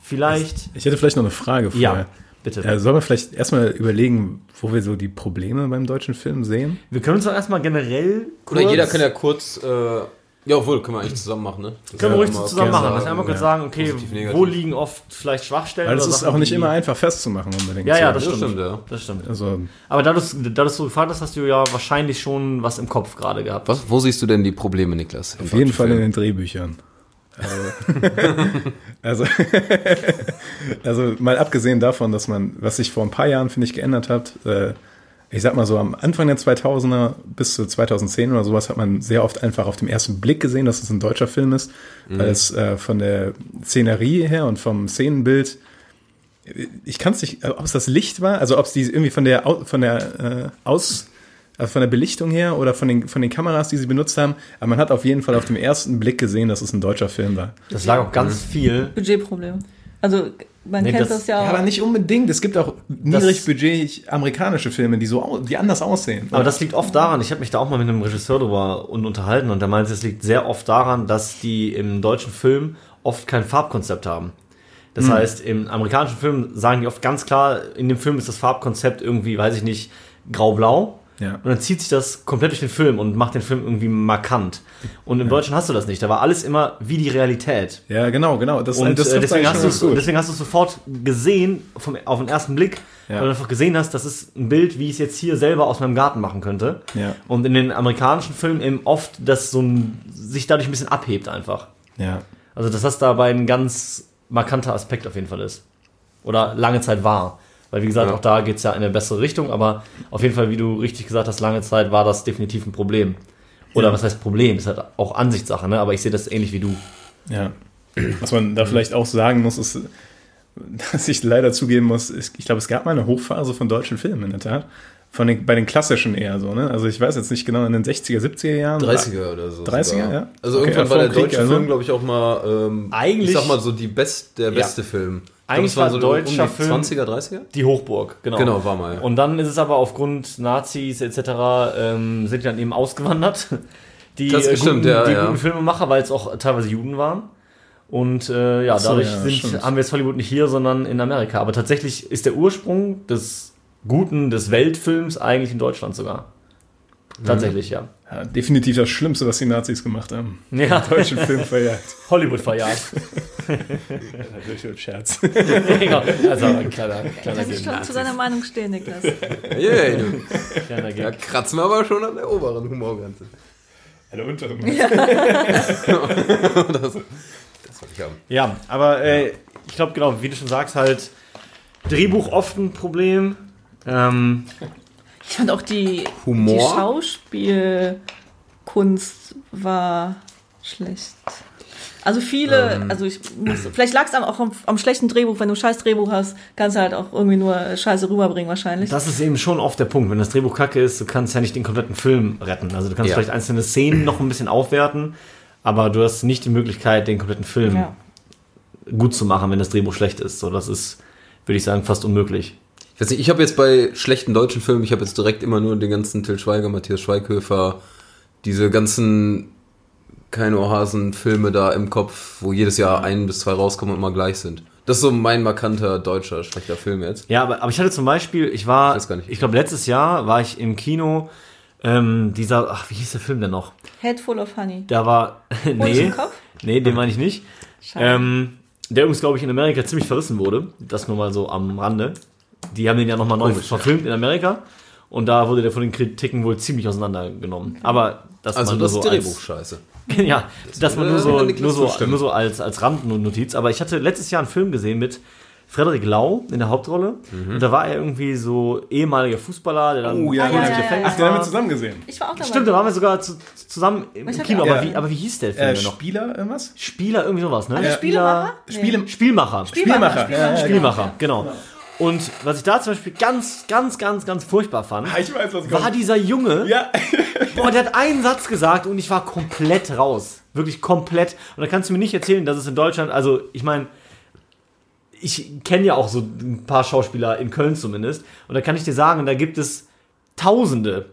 Vielleicht.
Ich hätte vielleicht noch eine Frage vorher.
Ja, bitte.
Äh, sollen wir vielleicht erstmal überlegen, wo wir so die Probleme beim deutschen Film sehen?
Wir können uns doch erstmal generell.
Oder
kurz-
jeder kann ja kurz, äh, ja, obwohl, können wir eigentlich zusammen machen, ne? Das
Können wir ruhig zusammen machen. Dass wir einmal kurz
ja.
sagen, okay,
Positiv,
wo liegen oft vielleicht Schwachstellen?
Weil es ist
Sachen,
auch nicht immer einfach festzumachen unbedingt.
Ja, ja,
so.
das,
Das
stimmt.
stimmt, ja.
Das stimmt.
Also,
Aber da du, da du so gefragt hast, hast du ja wahrscheinlich schon was im Kopf gerade gehabt.
Was, wo siehst du denn die Probleme, Niklas?
auf jeden Fall in den Drehbüchern. Also, also, also mal abgesehen davon, dass man, was sich vor ein paar Jahren, finde ich, geändert hat, äh, ich sag mal so am Anfang der 2000er bis zu 2010 oder sowas hat man sehr oft einfach auf dem ersten Blick gesehen, dass es ein deutscher Film ist, weil es äh, von der Szenerie her und vom Szenenbild ich kann es nicht, ob es das Licht war, also ob es die irgendwie von der von der äh, aus also von der Belichtung her oder von den von den Kameras, die sie benutzt haben, aber man hat auf jeden Fall auf dem ersten Blick gesehen, dass es ein deutscher Film war.
Das lag auch ganz viel.
Budgetprobleme. Also, man
Nee,
kennt
das-
das, ja auch.
aber nicht unbedingt. Es gibt auch niedrigbudget amerikanische Filme, die so die anders aussehen.
Aber das liegt oft daran, ich habe mich da auch mal mit einem Regisseur drüber un- unterhalten und der meinte, es liegt sehr oft daran, dass die im deutschen Film oft kein Farbkonzept haben. Das heißt, im amerikanischen Film sagen die oft ganz klar, in dem Film ist das Farbkonzept irgendwie, weiß ich nicht, grau-blau.
Ja.
Und dann zieht sich das komplett durch den Film und macht den Film irgendwie markant. Und im Deutschen hast du das nicht. Da war alles immer wie die Realität.
ja, genau, genau. Das,
Und
das
äh, deswegen, hast du deswegen hast du es sofort gesehen, vom, auf den ersten Blick,
Ja.
weil du einfach gesehen hast, das ist ein Bild, wie ich es jetzt hier selber aus meinem Garten machen könnte.
Ja.
Und in den amerikanischen Filmen eben oft, dass so ein, sich dadurch ein bisschen abhebt einfach.
Ja.
Also, dass das dabei ein ganz markanter Aspekt auf jeden Fall ist. Oder lange Zeit war. Weil, wie gesagt,
Ja.
auch da geht es ja in eine bessere Richtung, aber auf jeden Fall, wie du richtig gesagt hast, lange Zeit war das definitiv ein Problem. Oder
Ja.
was heißt Problem? Ist halt auch Ansichtssache, ne? Aber ich sehe das ähnlich wie du.
Ja. Was man da vielleicht auch sagen muss, ist, dass ich leider zugeben muss, ich glaube, es gab mal eine Hochphase von deutschen Filmen in der Tat. Von den, bei den klassischen eher so, ne? Also ich weiß jetzt nicht genau, in den 60er, 70er Jahren.
30er oder so.
30er,
sogar.
ja.
Also
Okay,
irgendwann war der
Krieg,
deutsche
also.
Film, glaube ich, auch mal, ähm,
Eigentlich-
ich sag mal so die best, der beste Film. Ich glaub,
Eigentlich
waren
war
so
deutscher
um die
Film-
20er, 30er?
Die Hochburg, genau.
Genau, war mal.
Und dann ist es aber aufgrund Nazis etc. Ähm, sind die dann eben ausgewandert. Die,
Das
äh,
stimmt,
guten,
ja,
die
ja.
guten Filmemacher, weil es auch teilweise Juden waren. Und äh, ja,
so,
dadurch
ja,
sind, haben wir jetzt Hollywood nicht hier, sondern in Amerika. Aber tatsächlich ist der Ursprung des Guten, des Weltfilms eigentlich in Deutschland sogar. Tatsächlich, ja.
Ja, definitiv das Schlimmste, was die Nazis gemacht haben.
Ja,
Deutschen Film verjagt.
Hollywood verjagt.
Natürlich Scherz.
genau. Also ein kleiner, kleiner
Kannst du schon zu seiner Meinung stehen, Niklas?
Yeah, du.
Kleiner
Da kratzen wir aber schon an der oberen Humorgrenze.
Alle unteren.
Das wollte ich haben.
Ja, aber äh, ich glaube, genau, wie du schon sagst, halt Drehbuch oft ein Problem. Ähm,
Ich fand auch die,
Humor?
die Schauspielkunst war schlecht. Also viele,
Ähm.
also ich muss, vielleicht lag es auch am, am schlechten Drehbuch. Wenn du ein scheiß Drehbuch hast, kannst du halt auch irgendwie nur Scheiße rüberbringen wahrscheinlich.
das ist eben schon oft der Punkt. Wenn das Drehbuch kacke ist, du kannst ja nicht den kompletten Film retten. Also du kannst
Ja.
vielleicht einzelne Szenen noch ein bisschen aufwerten, aber du hast nicht die Möglichkeit, den kompletten Film
ja.
gut zu machen, wenn das Drehbuch schlecht ist. So, das ist, würde ich sagen, fast unmöglich.
Ich weiß nicht, ich habe jetzt bei schlechten deutschen Filmen, ich habe jetzt direkt immer nur den ganzen Till Schweiger, Matthias Schweighöfer, diese ganzen keine Ohrhasen-Filme da im Kopf, wo jedes Jahr ein bis zwei rauskommen und immer gleich sind. Das ist so mein markanter deutscher schlechter Film jetzt.
Ja, aber, aber ich hatte zum Beispiel, ich war,
Ich weiß gar nicht.
ich glaube letztes Jahr war ich im Kino Ähm, dieser, ach, wie hieß der Film denn noch?
Head full of honey.
Da war, nee,
im Kopf?
nee, den meine ich nicht. Ähm, der übrigens, glaube ich, in Amerika ziemlich verrissen wurde. Das nur mal so am Rande. Die haben den ja nochmal neu
Komisch,
verfilmt in Amerika. Und da wurde der von den Kritiken wohl ziemlich auseinandergenommen. Aber das
Also
man nur
das
so
Drehbuch
als,
scheiße.
ja, das man nur so,
würde Niklas
nur so, nur so als, als Randnotiz. Aber ich hatte letztes Jahr einen Film gesehen mit Frederik Lau in der Hauptrolle.
Mhm.
Und da war er irgendwie so ehemaliger Fußballer, der dann
Oh ja,
ja,
ja,
ja, ja,
Ach, den haben wir zusammen gesehen.
Ich war auch dabei.
Stimmt, da waren wir sogar zu, zusammen im Kino.
ja
Aber wie, aber wie hieß der Film
Äh,
noch?
Spieler, irgendwas?
Spieler, irgendwie sowas, ne?
Also Spielemacher? Nee.
Spiele,
Spielmacher.
Spielmacher. Ja, ja,
Spielmacher, genau. Und was ich da zum Beispiel ganz, ganz, ganz, ganz furchtbar fand,
Ich weiß, was
war
kommt.
dieser Junge,
Ja.
boah, der hat einen Satz gesagt und ich war komplett raus. Wirklich komplett. Und da kannst du mir nicht erzählen, dass es in Deutschland, also ich meine, ich kenne ja auch so ein paar Schauspieler in Köln zumindest. Und da kann ich dir sagen, da gibt es Tausende,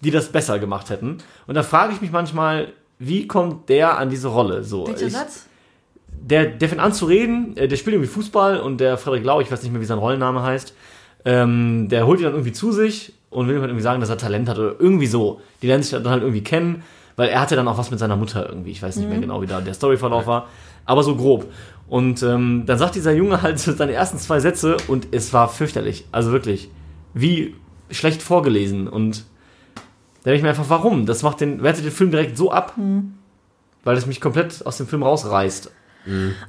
die das besser gemacht hätten. Und da frage ich mich manchmal, wie kommt der an diese Rolle? So,
Welcher
ich,
Satz?
Der, der fängt an zu reden, äh, der spielt irgendwie Fußball und der Frederik Lau, ich weiß nicht mehr, wie sein Rollenname heißt, ähm, der holt ihn dann irgendwie zu sich und will ihm halt irgendwie sagen, dass er Talent hat oder irgendwie so. Die lernen sich dann halt irgendwie kennen, weil er hatte dann auch was mit seiner Mutter irgendwie. Ich weiß nicht mehr genau, wie da der Storyverlauf war, aber so grob. Und ähm, dann sagt dieser Junge halt seine ersten zwei Sätze und es war fürchterlich. Also wirklich, wie schlecht vorgelesen und da denke ich mir einfach, warum? Das macht den, wertet den Film direkt so ab, weil es mich komplett aus dem Film rausreißt.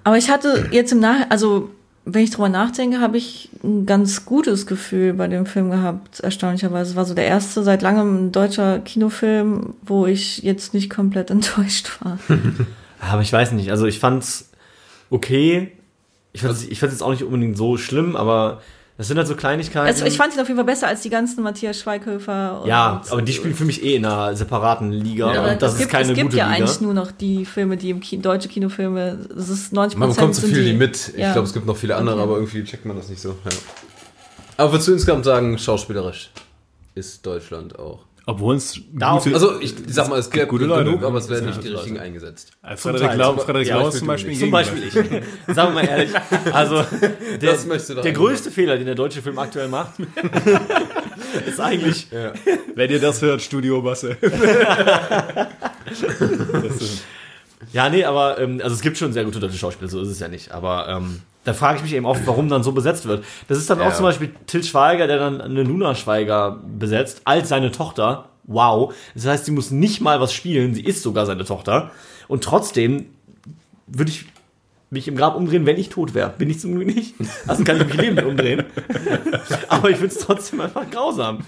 Aber ich hatte jetzt im Nach, also wenn ich drüber nachdenke, habe ich ein ganz gutes Gefühl bei dem Film gehabt, erstaunlicherweise. Es war so der erste seit langem deutscher Kinofilm, wo ich jetzt nicht komplett enttäuscht war.
Aber ich weiß nicht, also ich fand's okay. Ich ich fand's jetzt auch nicht unbedingt so schlimm, aber das sind halt so Kleinigkeiten.
Also ich fand ihn auf jeden Fall besser als die ganzen Matthias Schweighöfer. und-
ja, aber die spielen für mich eh in einer separaten Liga
Ja,
und das
es
ist
gibt,
keine
es gibt
gute
ja
Liga.
eigentlich nur noch die Filme, die im Ki deutsche Kinofilme, es ist 90
Man bekommt so
sind
viel
die,
die mit. Ich
ja.
glaube, es gibt noch viele andere,
Okay.
aber irgendwie checkt man das nicht so. Ja. Aber würdest du insgesamt sagen, schauspielerisch ist Deutschland auch?
Obwohl es
Da-
gute,
Also ich sag mal, es gibt
gute
genug,
Leute, ne?
aber es werden
Ja,
nicht die
Leute.
richtigen eingesetzt.
Frederik. Lau,
Zum-
Frederik
ja,
Lau zum Beispiel
Zum Beispiel ich. Sagen wir mal ehrlich. Also der, der größte Fehler, den der deutsche Film aktuell macht, ist eigentlich
Wenn ihr das hört, Studio Basse.
Ja, nee, aber ähm, also es gibt schon sehr gute deutsche Schauspieler, so ist es ja nicht. Aber ähm, da frage ich mich eben oft, warum dann so besetzt wird. Das ist dann
Ja.
auch zum Beispiel Till Schweiger, der dann eine Luna Schweiger besetzt, als seine Tochter. Wow. Das heißt, sie muss nicht mal was spielen, sie ist sogar seine Tochter. Und trotzdem würde ich mich im Grab umdrehen, wenn ich tot wäre. Bin ich zum Glück nicht. Also kann ich mich lebend umdrehen. Aber ich finde es trotzdem einfach grausam.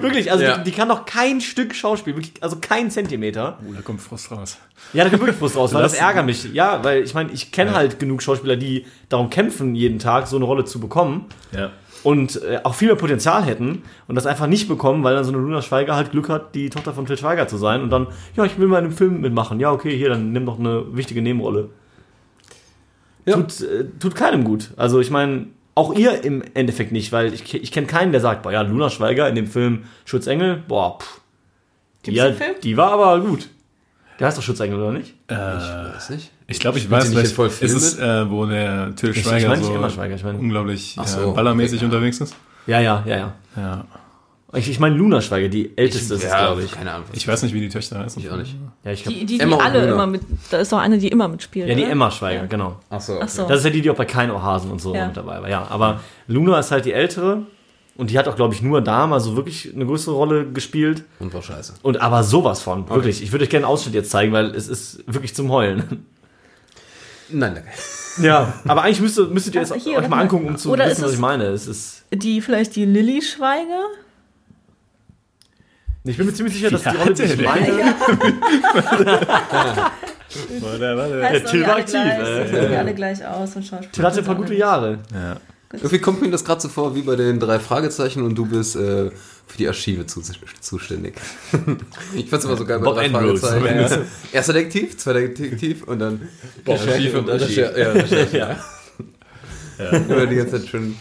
Wirklich, also
Ja.
die, die kann doch kein Stück Schauspiel, wirklich, also kein Zentimeter.
oh, da kommt Frost raus.
Ja, da kommt wirklich Frust raus, weil das ärgert mich. Ja, weil ich meine, ich kenne halt genug Schauspieler, die darum kämpfen, jeden Tag so eine Rolle zu bekommen
Ja.
und äh, auch viel mehr Potenzial hätten und das einfach nicht bekommen, weil dann so eine Luna Schweiger halt Glück hat, die Tochter von Till Schweiger zu sein und dann, ja, ich will mal in einem Film mitmachen. Ja, okay, hier, dann nimm doch eine wichtige Nebenrolle.
Ja.
Tut, äh, tut keinem gut. Also ich meine, auch ihr im Endeffekt nicht, weil ich, ich kenne keinen, der sagt, boah, ja, Luna Schweiger in dem Film Schutzengel, boah, pff. Die,
Gibt's
ja, die war aber gut. Der heißt doch Schutzengel, oder nicht?
Äh,
Weiß nicht.
ich glaube, ich
Spielt
weiß,
nicht voll
ist es, äh, wo der Till
Ich- ich
Schweiger
meine nicht
so
Schweiger, ich meine-
unglaublich
Ach so,
äh, ballermäßig
okay.
unterwegs ist.
Ja, ja, ja, ja.
Ja.
Ich, ich meine Luna Schweiger, die älteste ist es, glaube ich.
Keine Ahnung.
Ich weiß nicht, wie die Töchter heißen.
Ich auch nicht.
Ja, ich glaub,
Die, die, die alle immer mit, da ist doch eine, die immer mitspielt.
ja, die
oder?
Emma Schweiger, genau.
Ach so.
Ach so.
Das ist ja die, die auch bei Kein Ohrhasen und so
Ja.
mit dabei war. Ja, aber Luna ist halt die ältere und die hat auch, glaube ich, nur da mal so wirklich eine größere Rolle gespielt.
Und war scheiße.
Und aber sowas von, wirklich. Ich würde euch gerne einen Ausschnitt jetzt zeigen, weil es ist wirklich zum Heulen.
Nein, danke.
Ja, aber eigentlich müsstet, müsstet ihr jetzt
Ach, hier,
euch mal angucken, um zu wissen, was ich meine. Es ist,
Die vielleicht die Lilly Schweiger?
Ich bin mir ziemlich sicher, dass die Rolle, die ich
der
meine,
Warte, warte.
Heißt
Till war
alle
aktiv, äh.
sehen irgendwie alle gleich aus und Schauspieler.
Till hatte ein paar gute Jahre.
Ja.
Irgendwie kommt mir das gerade so vor wie bei den drei Fragezeichen und du bist äh, für die Archive zu, zuständig. ich fand's immer so geil bei
Bob
drei
Andrews.
Fragezeichen. Ja. Erster Detektiv, zweiter Detektiv und dann Recherche und
Archiv.
Recherche. Ja.
Ja.
ja. Immer die ganze Zeit schon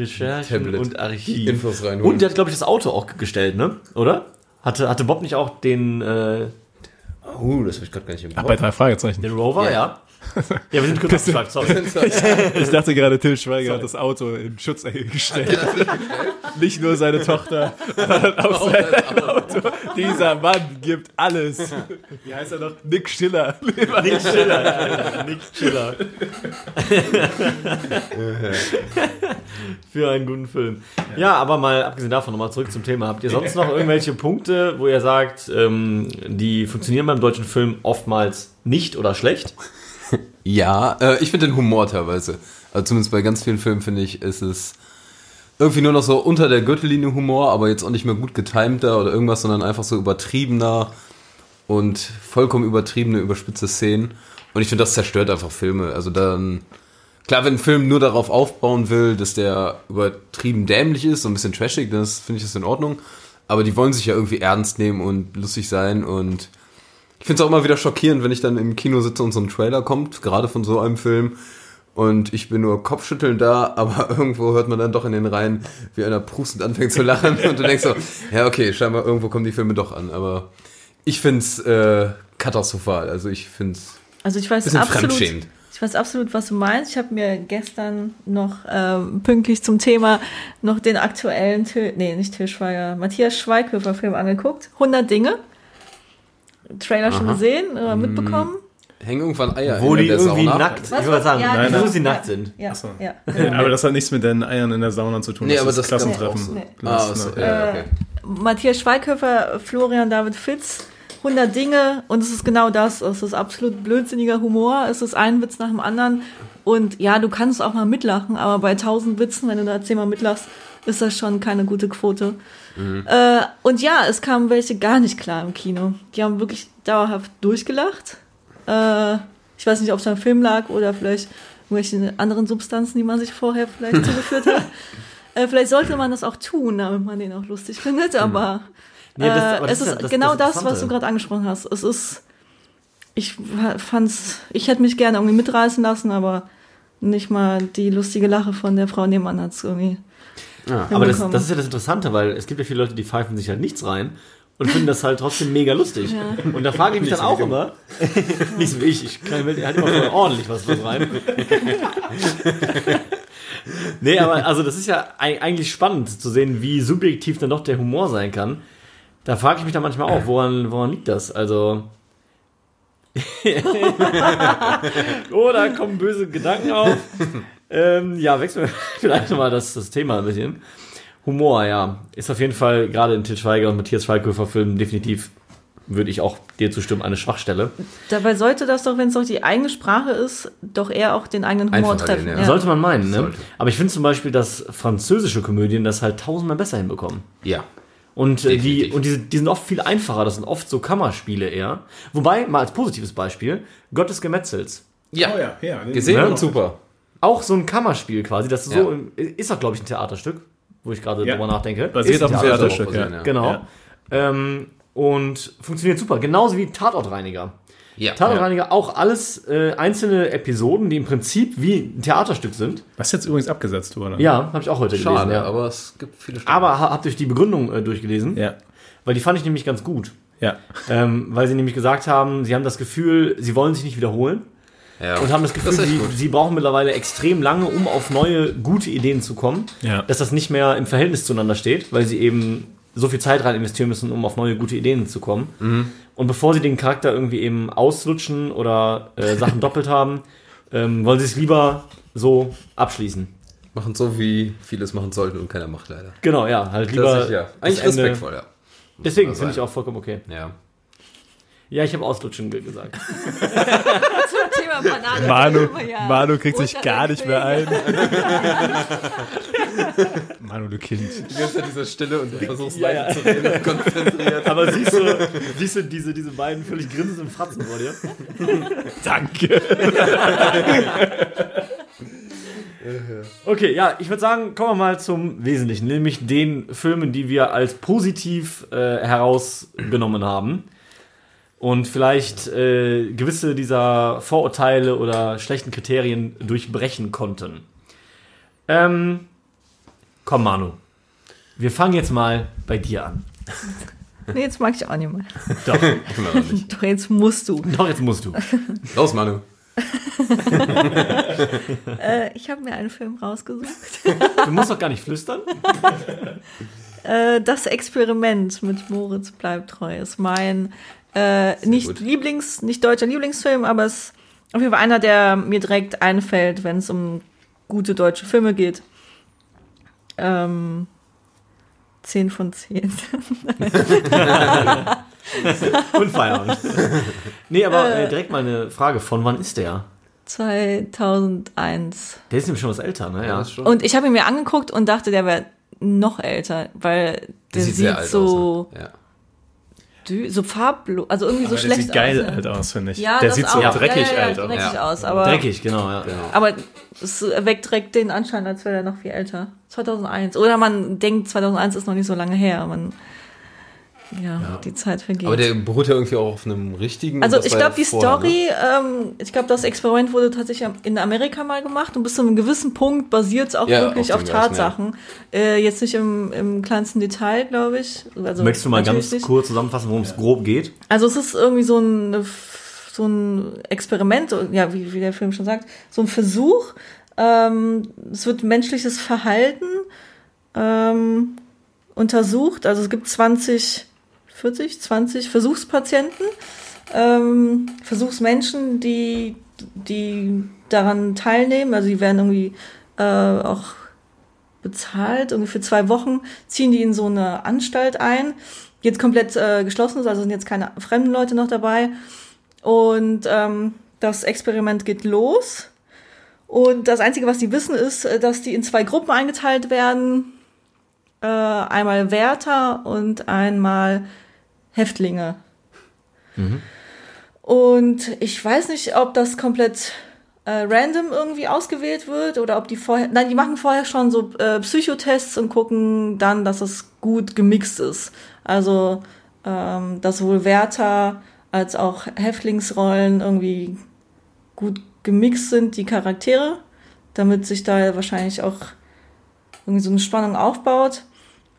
Recherchen
Tablet.
und Archiv.
Infos reinholen.
Und der hat, glaube ich, das Auto auch gestellt, ne? Oder? Hatte, hatte Bob nicht auch den, äh,
oh, das habe ich gerade gar nicht im
Ach,
Kopf.
bei drei Fragezeichen.
den Rover,
Ja.
ja? Ja, wir sind kurz abgeschweift, sorry.
Ich dachte gerade, Till Schweiger hat das Auto in Schutzecke gestellt. Nicht nur seine Tochter, sondern auch sein Auto. Dieser Mann gibt alles. Wie heißt er noch? Nick Schiller.
Nick Schiller. Nick Schiller. Für einen guten Film. Ja, aber mal abgesehen davon nochmal zurück zum Thema. Habt ihr sonst noch irgendwelche Punkte, wo ihr sagt, ähm, die funktionieren beim deutschen Film oftmals nicht oder schlecht?
Ja, äh, ich finde den Humor teilweise. Also zumindest bei ganz vielen Filmen finde ich, ist es irgendwie nur noch so unter der Gürtellinie Humor, aber jetzt auch nicht mehr gut getimter oder irgendwas, sondern einfach so übertriebener und vollkommen übertriebene, überspitzte Szenen. Und ich finde, das zerstört einfach Filme. Also dann, klar, wenn ein Film nur darauf aufbauen will, dass der übertrieben dämlich ist, so ein bisschen trashig, das finde ich das in Ordnung. Aber die wollen sich ja irgendwie ernst nehmen und lustig sein und ich finde es auch immer wieder schockierend, wenn ich dann im Kino sitze und so ein Trailer kommt, gerade von so einem Film. Und ich bin nur kopfschüttelnd da, aber irgendwo hört man dann doch in den Reihen, wie einer prustend anfängt zu lachen. Und du denkst so, ja, okay, scheinbar irgendwo kommen die Filme doch an. Aber ich finde es äh, katastrophal. Also ich finde es
Also ich weiß absolut,
fremdschämend.
ich weiß absolut, was du meinst. Ich habe mir gestern noch ähm, pünktlich zum Thema noch den aktuellen, Til, nee, nicht Til Schweiger, Matthias Schweighöfer Film angeguckt. 100 Dinge. Trailer schon
Aha.
gesehen oder mitbekommen?
Hängen irgendwann Eier
Wo
in
die
der
irgendwie
Sauna.
nackt, ich würde sagen,
Ja,
nein,
genau.
wo sie
Ja.
nackt sind.
Ja,
so.
ja.
Aber das hat nichts mit den Eiern in der Sauna zu tun.
Nee,
das
aber
ist
das
Klassentreffen.
auch so.
Nee.
Ah,
Das,
so, ja, okay.
Matthias Schweighöfer, Florian David Fitz, 100 Dinge und es ist genau das. Es ist absolut blödsinniger Humor. Es ist ein Witz nach dem anderen. Und ja, du kannst auch mal mitlachen, aber bei 1000 Witzen, wenn du da zehnmal mitlachst, ist das schon keine gute Quote. Äh, und ja, es kamen welche gar nicht klar im Kino. Die haben wirklich dauerhaft durchgelacht. Äh, ich weiß nicht, ob es am Film lag oder vielleicht irgendwelche anderen Substanzen, die man sich vorher vielleicht zugeführt hat. Äh, vielleicht sollte man das auch tun, damit man den auch lustig findet, aber,
Nee, das-
äh,
aber
es
ist das-
genau
das
das, was du gerade angesprochen hast. Es ist, ich fand's, ich hätte mich gerne irgendwie mitreißen lassen, aber nicht mal die lustige Lache von der Frau nebenan hat's irgendwie.
Ja.
Aber das, das ist ja das Interessante, weil es gibt ja viele Leute, die pfeifen sich halt nichts rein und finden das halt trotzdem mega lustig. Und da frage ich mich dann auch immer, nicht so wie ich, ich kann mir halt immer voll ordentlich was was rein. nee, aber also das ist ja ei- eigentlich spannend zu sehen, wie subjektiv dann doch der Humor sein kann. Da frage ich mich dann manchmal auch, woran, woran liegt das? Also. oh, da kommen böse Gedanken auf. Ähm, ja, wechseln wir vielleicht nochmal das, das Thema ein bisschen. Humor, ja. Ist auf jeden Fall gerade in Til Schweiger und Matthias Schweighöfer Filmen definitiv, würde ich auch dir zustimmen, eine Schwachstelle.
Dabei sollte das doch, wenn es doch die eigene Sprache ist, doch eher auch den eigenen Humor
Einfacher
treffen.
gehen,
ja.
Sollte man meinen, ne?
Sollte.
Aber ich finde zum Beispiel, dass französische Komödien das halt tausendmal besser hinbekommen.
ja.
Und, äh, die, und die, die sind oft viel einfacher. Das sind oft so Kammerspiele eher. Wobei, mal als positives Beispiel, Gott des Gemetzels.
Ja.
Oh ja, ja. den-
Gesehen und super.
Auch so ein Kammerspiel quasi. Das ist
Ja.
so, ist auch, glaube ich, ein Theaterstück, wo ich gerade
Ja.
drüber nachdenke.
Basiert
Ist
auf
ein
dem
Theaterstück.
Ja.
Genau.
Ja.
Ähm, und funktioniert super. Genauso wie Tatortreiniger.
Ja.
Tatortreiniger auch alles äh, einzelne Episoden, die im Prinzip wie ein Theaterstück sind.
Was jetzt übrigens abgesetzt wurde.
Ja, habe ich auch heute
Schade,
gelesen. Ja.
aber es gibt viele Stellen.
Aber ha- habt ihr euch die Begründung äh, durchgelesen?
Ja.
Weil die fand ich nämlich ganz gut.
Ja.
Ähm, weil sie nämlich gesagt haben, sie haben das Gefühl, sie wollen sich nicht wiederholen
ja.
und haben das Gefühl,
ist echt
sie, sie brauchen mittlerweile extrem lange, um auf neue, gute Ideen zu kommen.
Ja.
Dass das nicht mehr im Verhältnis zueinander steht, weil sie eben so viel Zeit rein investieren müssen, um auf neue, gute Ideen zu kommen.
Mhm.
Und bevor sie den Charakter irgendwie eben auslutschen oder äh, Sachen doppelt haben, ähm, wollen sie es lieber so abschließen.
Machen so, wie vieles machen sollten und keiner macht leider.
Genau, ja, halt lieber.
Klassisch, ja. Eigentlich
das
respektvoll, ja.
Deswegen finde ich auch vollkommen okay.
Ja.
Ja, ich habe auslutschen ge- gesagt.
Banane.
Manu,
Ja.
Manu kriegt sich gar nicht mehr ein. Manu, du Kind.
Die ganze Zeit diese Stille und du versuchst
Ja, ja.
zu reden, konzentriert.
Aber siehst du, siehst du diese, diese beiden völlig grinsenden Fratzen vor dir?
Danke.
Okay, ja, ich würde sagen, kommen wir mal zum Wesentlichen, nämlich den Filmen, die wir als positiv äh, herausgenommen haben. Und vielleicht äh, gewisse dieser Vorurteile oder schlechten Kriterien durchbrechen konnten. Ähm, komm, Manu. Wir fangen jetzt mal bei dir an.
Nee, jetzt mag ich auch nicht mehr.
Doch.
Doch,
jetzt musst du.
doch jetzt musst du.
Los, Manu.
äh, ich habe mir einen Film rausgesucht.
Du musst doch gar nicht flüstern.
Äh, das Experiment mit Moritz bleibt treu ist mein äh, nicht
gut.
Lieblings, nicht deutscher Lieblingsfilm, aber es ist auf jeden Fall einer, der mir direkt einfällt, wenn es um gute deutsche Filme geht. Ähm, 10 von 10.
Und Feierabend. nee, aber äh, direkt mal eine Frage. Von wann ist der?
2001.
Der ist nämlich schon was älter, ne?
Ja, schon.
Und ich habe ihn mir angeguckt und dachte, der wäre noch älter, weil der sieht,
sehr alt
so,
aus. Ne? Ja.
Dü- so farblos, also irgendwie so
Aber der
schlecht
sieht geil
aus. ne?
alt aus, finde ich.
Ja,
der sieht so
auch.
dreckig
ja, ja, ja,
alt aus.
dreckig
Ja.
aus, aber,
Dreckig, genau, ja.
Aber es weckt direkt den Anschein, als wäre er noch viel älter. 2001. Oder man denkt, 2001 ist noch nicht so lange her. Man, ja, die Zeit vergeht.
Aber der beruht ja irgendwie auch auf einem richtigen.
Also ich glaube,
ja
die
vorher, ne?
Story, ähm, ich glaube, das Experiment wurde tatsächlich in Amerika mal gemacht und bis zu einem gewissen Punkt basiert es auch
Ja,
wirklich
auf
auf,
dem gleichen,
Tatsachen. Äh, jetzt nicht im, im kleinsten Detail, glaube ich. Also
Möchtest du mal ganz
nicht.
kurz zusammenfassen, worum es grob geht?
Also es ist irgendwie so ein, so ein Experiment, ja, wie, wie der Film schon sagt, so ein Versuch. Ähm, es wird menschliches Verhalten ähm, untersucht. Also es gibt 20, 40, 20 Versuchspatienten, ähm, Versuchsmenschen, die, die daran teilnehmen. Also die werden irgendwie äh, auch bezahlt. Irgendwie für zwei Wochen ziehen die in so eine Anstalt ein, die jetzt komplett äh, geschlossen ist, also sind jetzt keine fremden Leute noch dabei. Und ähm, das Experiment geht los. Und das Einzige, was die wissen, ist, äh, dass die in zwei Gruppen eingeteilt werden. Äh, einmal Wärter und einmal Häftlinge. Und ich weiß nicht, ob das komplett äh, random irgendwie ausgewählt wird oder ob die vorher. Nein, die machen vorher schon so äh, Psychotests und gucken dann, dass es gut gemixt ist. Also, ähm, dass sowohl Wärter als auch Häftlingsrollen irgendwie gut gemixt sind, die Charaktere, damit sich da wahrscheinlich auch irgendwie so eine Spannung aufbaut.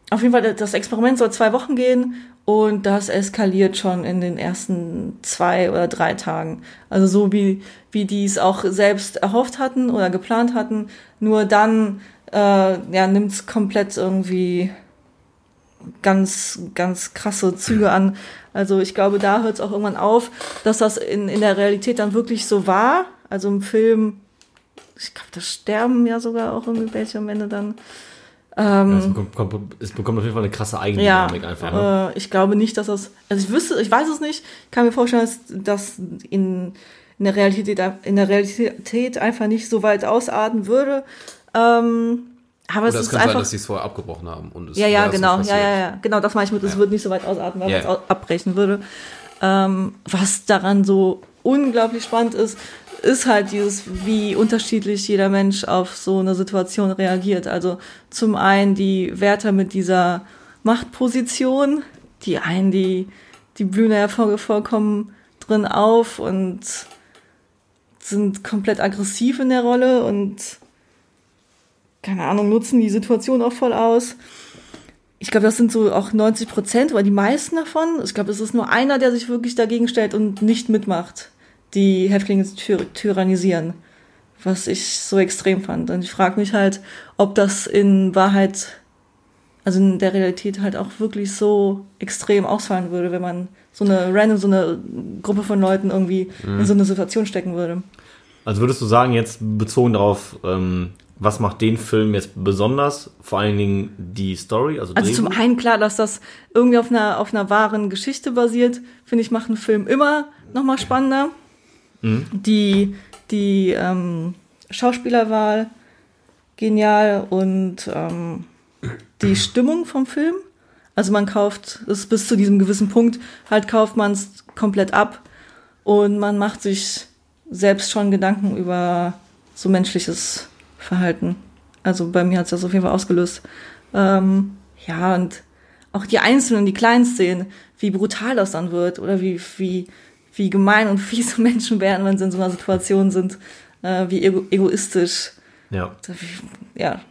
Auf jeden Fall, das Experiment soll zwei Wochen gehen und das eskaliert schon in den ersten zwei oder drei Tagen. Also so wie, wie die es auch selbst erhofft hatten oder geplant hatten. Nur dann äh, ja, nimmt es komplett irgendwie ganz, ganz krasse Züge an. Also ich glaube, da hört es auch irgendwann auf, dass das in, in der Realität dann wirklich so war. Also im Film, ich glaube, das sterben ja sogar auch irgendwie welche am Ende dann.
Ja, es, bekommt, kommt- es bekommt auf jeden Fall eine krasse
Ja,
Eigendynamik einfach. Ne?
äh, ich glaube nicht, dass das, also ich wüsste, ich weiß es nicht, ich kann mir vorstellen, dass das in, in, der Realität, in der Realität einfach nicht so weit ausarten würde. Ähm, aber
Oder
es
es
ist
kann sein, dass sie es vorher abgebrochen haben. Und es
ja, ja, genau, ja, ja, ja, genau, das meine ich mit, es
Ja.
wird nicht so weit ausarten, weil
Ja,
man
ja.
es abbrechen würde. Ähm, was daran so unglaublich spannend ist, ist halt dieses, wie unterschiedlich jeder Mensch auf so eine Situation reagiert. Also zum einen die Wärter mit dieser Machtposition, die einen, die, die blühen ja voll- vollkommen drin auf und sind komplett aggressiv in der Rolle und keine Ahnung, nutzen die Situation auch voll aus. Ich glaube, das sind so auch 90 Prozent oder die meisten davon. Ich glaube, es ist nur einer, der sich wirklich dagegen stellt und nicht mitmacht, die Häftlinge zu tyr tyrannisieren. Was ich so extrem fand. Und ich frage mich halt, ob das in Wahrheit, also in der Realität halt auch wirklich so extrem ausfallen würde, wenn man so eine random, so eine Gruppe von Leuten irgendwie in so eine Situation stecken würde.
Also würdest du sagen, jetzt bezogen darauf, ähm, was macht den Film jetzt besonders? Vor allen Dingen die Story, also,
Also zum einen klar, dass das irgendwie auf einer, auf einer wahren Geschichte basiert, finde ich, macht einen Film immer nochmal spannender. Die, die ähm, Schauspielerwahl genial und ähm, die Stimmung vom Film. Also man kauft es bis zu diesem gewissen Punkt, halt kauft man es komplett ab und man macht sich selbst schon Gedanken über so menschliches Verhalten. Also bei mir hat es das auf jeden Fall ausgelöst. Ähm, ja, und auch die einzelnen, die kleinen Szenen, wie brutal das dann wird oder wie, wie, wie gemein und fiese Menschen werden, wenn sie in so einer Situation sind, äh, wie ego egoistisch.
Ja.
Das- Ja,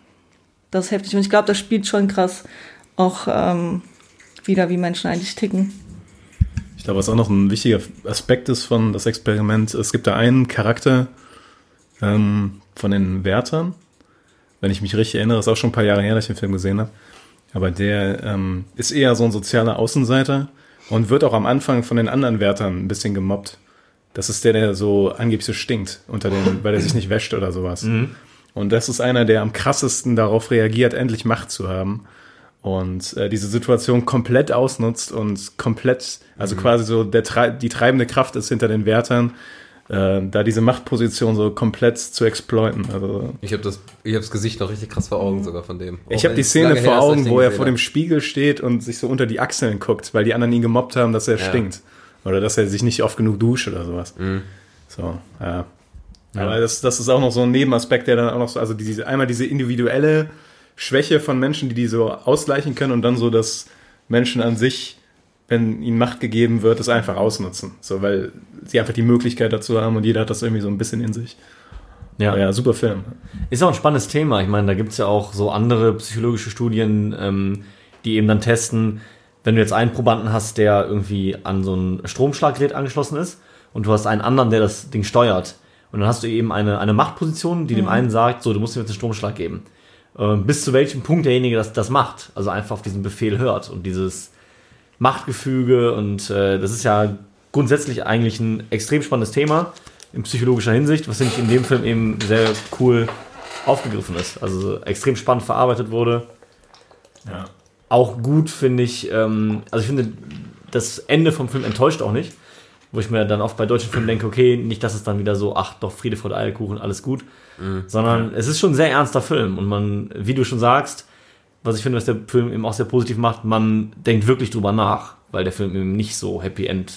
das ist heftig. Und ich glaube, das spielt schon krass auch ähm, wieder, wie Menschen eigentlich ticken.
Ich glaube, was auch noch ein wichtiger Aspekt ist von das Experiment, es gibt da einen Charakter ähm, von den Wärtern, wenn ich mich richtig erinnere, ist auch schon ein paar Jahre her, dass ich den Film gesehen habe. Aber der ähm, ist eher so ein sozialer Außenseiter und wird auch am Anfang von den anderen Wärtern ein bisschen gemobbt. Das ist der, der so angeblich so stinkt, unter den, weil er sich nicht wäscht oder sowas. Und das ist einer, der am krassesten darauf reagiert, endlich Macht zu haben. Und äh, diese Situation komplett ausnutzt und komplett, also quasi so der, die treibende Kraft ist hinter den Wärtern, äh, da diese Machtposition so komplett zu exploiten. Also
Ich habe das, ich habe das Gesicht noch richtig krass vor Augen sogar von dem.
ich habe die Szene vor Augen, wo er vor dem. Spiegel steht und sich so unter die Achseln guckt, weil die anderen ihn gemobbt haben, dass er
Ja. Mhm.
stinkt. Oder dass er sich nicht oft genug duscht oder sowas. So, ja. Aber das, das ist auch noch so ein Nebenaspekt, der dann auch noch so, also diese, einmal diese individuelle Schwäche von Menschen, die die so ausgleichen können und dann so, dass Menschen an sich, wenn ihnen Macht gegeben wird, das einfach ausnutzen. So, weil sie einfach die Möglichkeit dazu haben und jeder hat das irgendwie so ein bisschen in sich.
Ja.
Ja, super Film.
Ist auch ein spannendes Thema. Ich meine, da gibt es ja auch so andere psychologische Studien, ähm, die eben dann testen, wenn du jetzt einen Probanden hast, der irgendwie an so ein Stromschlaggerät angeschlossen ist und du hast einen anderen, der das Ding steuert. Und dann hast du eben eine, eine Machtposition, die dem einen sagt, so, du musst ihm jetzt einen Stromschlag geben. Ähm, bis zu welchem Punkt derjenige das, das macht. Also einfach auf diesen Befehl hört und dieses Machtgefüge und äh, das ist ja grundsätzlich eigentlich ein extrem spannendes Thema in psychologischer Hinsicht, was finde ich in dem Film eben sehr cool aufgegriffen ist. Also extrem spannend verarbeitet wurde.
Ja.
Auch gut finde ich, ähm, also ich finde, das Ende vom Film enttäuscht auch nicht. Wo ich mir dann oft bei deutschen Filmen denke, okay, nicht, dass es dann wieder so, ach doch, Friede, Freude, Eierkuchen, alles gut. Sondern es ist schon ein sehr ernster Film. Und man, wie du schon sagst, was ich finde, was der Film eben auch sehr positiv macht, man denkt wirklich drüber nach, weil der Film eben nicht so Happy End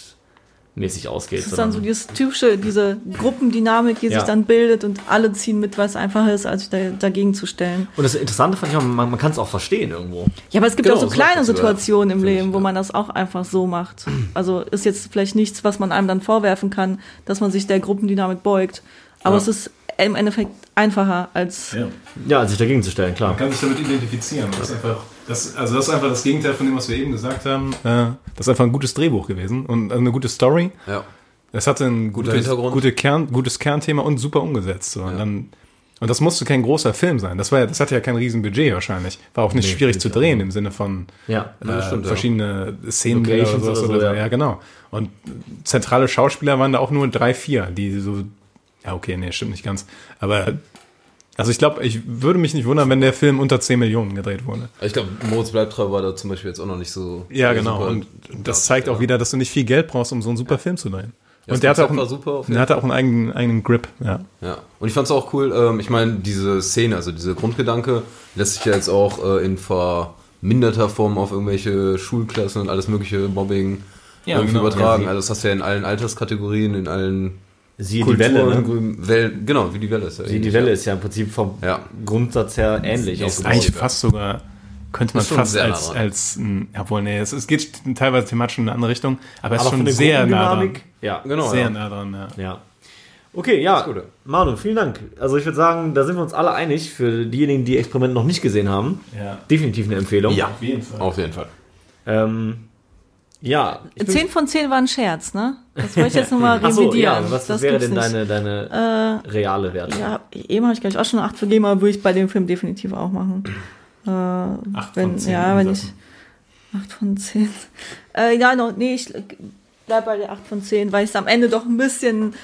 mäßig ausgeht.
Das ist dann so dieses typische, diese Gruppendynamik, die
Ja.
sich dann bildet und alle ziehen mit, weil es einfacher ist, als sich da, dagegen zu stellen.
und das Interessante fand ich auch, man, man kann es auch verstehen irgendwo.
Ja, aber es gibt
Genau,
auch so kleine Situationen im
finde ich,
Leben, wo man das auch einfach so macht. Also ist jetzt vielleicht nichts, was man einem dann vorwerfen kann, dass man sich der Gruppendynamik beugt. Aber
Ja.
es ist im Endeffekt einfacher als.
ja.
Ja, sich dagegen zu stellen, klar.
Man kann sich damit identifizieren. Das ist einfach, das, also das ist einfach das Gegenteil von dem, was wir eben gesagt haben. Äh, das ist einfach ein gutes Drehbuch gewesen und eine gute Story.
Ja.
Es hatte ein
Guter
gutes,
Hintergrund.
gute Kern, gutes Kernthema und super umgesetzt. So. Und, dann, und das musste kein großer Film sein. Das war ja, das hatte ja kein Riesenbudget wahrscheinlich. War auch nicht
Nee,
schwierig zu drehen im Sinne von
Ja.
Ja,
äh,
stimmt, ja.
verschiedene Szenenbilder oder
Locations
sowas.
oder so,
Oder so,
ja.
ja. genau. Und zentrale Schauspieler waren da auch nur drei, vier, die so, ja okay, nee, stimmt nicht ganz. Aber also ich glaube, ich würde mich nicht wundern, wenn der Film unter 10 Millionen gedreht wurde.
Ich glaube, Moritz Bleibtreu war da zum Beispiel jetzt auch noch nicht so.
Ja, genau. Und das zeigt auch wieder, dass du nicht viel Geld brauchst, um so einen super Film zu drehen.
Ja,
und der hatte auch, einen,
super
der hatte auch einen eigenen, eigenen Grip. Ja.
Ja, und ich fand es auch cool, ähm, ich meine, diese Szene, also dieser Grundgedanke, lässt sich ja jetzt auch äh, in verminderter Form auf irgendwelche Schulklassen und alles mögliche Mobbing
Ja,
irgendwie
genau.
übertragen.
Ja,
also das hast du ja in allen Alterskategorien, in allen
Siehe die Welle, ne?
Kulturen, Wellen, genau, wie die Welle ist ja
Siehe die Welle
ja.
ist ja im Prinzip vom
Ja.
Grundsatz her ähnlich
Ist
aufgebaut.
eigentlich fast sogar, könnte man
Ist
fast
nah
als, als, ein- obwohl, nee, es, es geht teilweise thematisch in eine andere Richtung, aber es ist schon sehr nah dran.
Ja,
Genau,
Sehr
ja.
nah dran, ja.
Ja. Okay, ja. Manu, vielen Dank. Also ich würde sagen, da sind wir uns alle einig. Für diejenigen, die Experiment noch nicht gesehen haben,
Ja.
definitiv eine Empfehlung.
Ja,
Auf jeden Fall.
auf jeden Fall.
Ähm, ja.
10 von 10 war ein Scherz, ne? Das wollte ich jetzt nochmal
Ach so,
revidieren.
ja, was
das
wäre denn deine, deine reale Wertung?
Ja, eben habe ich, glaube ich, auch schon eine 8 vergeben, aber würde ich bei dem Film definitiv auch machen. Äh,
Acht
wenn,
von zehn
ja, wenn ich.
Sachen.
8 von 10. Äh, ja, no, nee, ich bleib bei der 8 von 10, weil ich es am Ende doch ein bisschen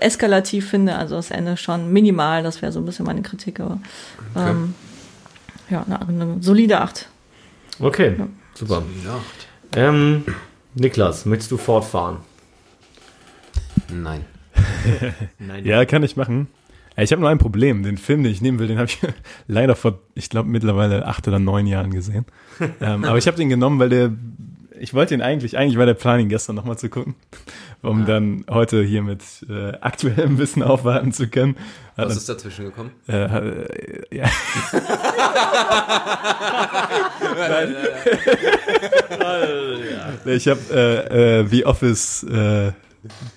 eskalativ finde. Also das Ende schon minimal, das wäre so ein bisschen meine Kritik, aber ähm, ja, eine, eine solide 8.
Okay, super.
Ja.
Ähm, Niklas, möchtest du fortfahren?
Nein.
Nein.
Ja, kann ich machen. Äh, Ich habe nur ein Problem. Den Film, den ich nehmen will, den habe ich leider vor, ich glaube, mittlerweile acht oder neun Jahren gesehen. ähm, aber ich habe den genommen, weil der, ich wollte ihn eigentlich, eigentlich war der Plan, ihn gestern nochmal zu gucken, um dann heute hier mit äh, aktuellem Wissen aufwarten zu können. Hat
Was ist dazwischen gekommen?
Äh, äh, ja. Ich habe äh, äh, The Office äh,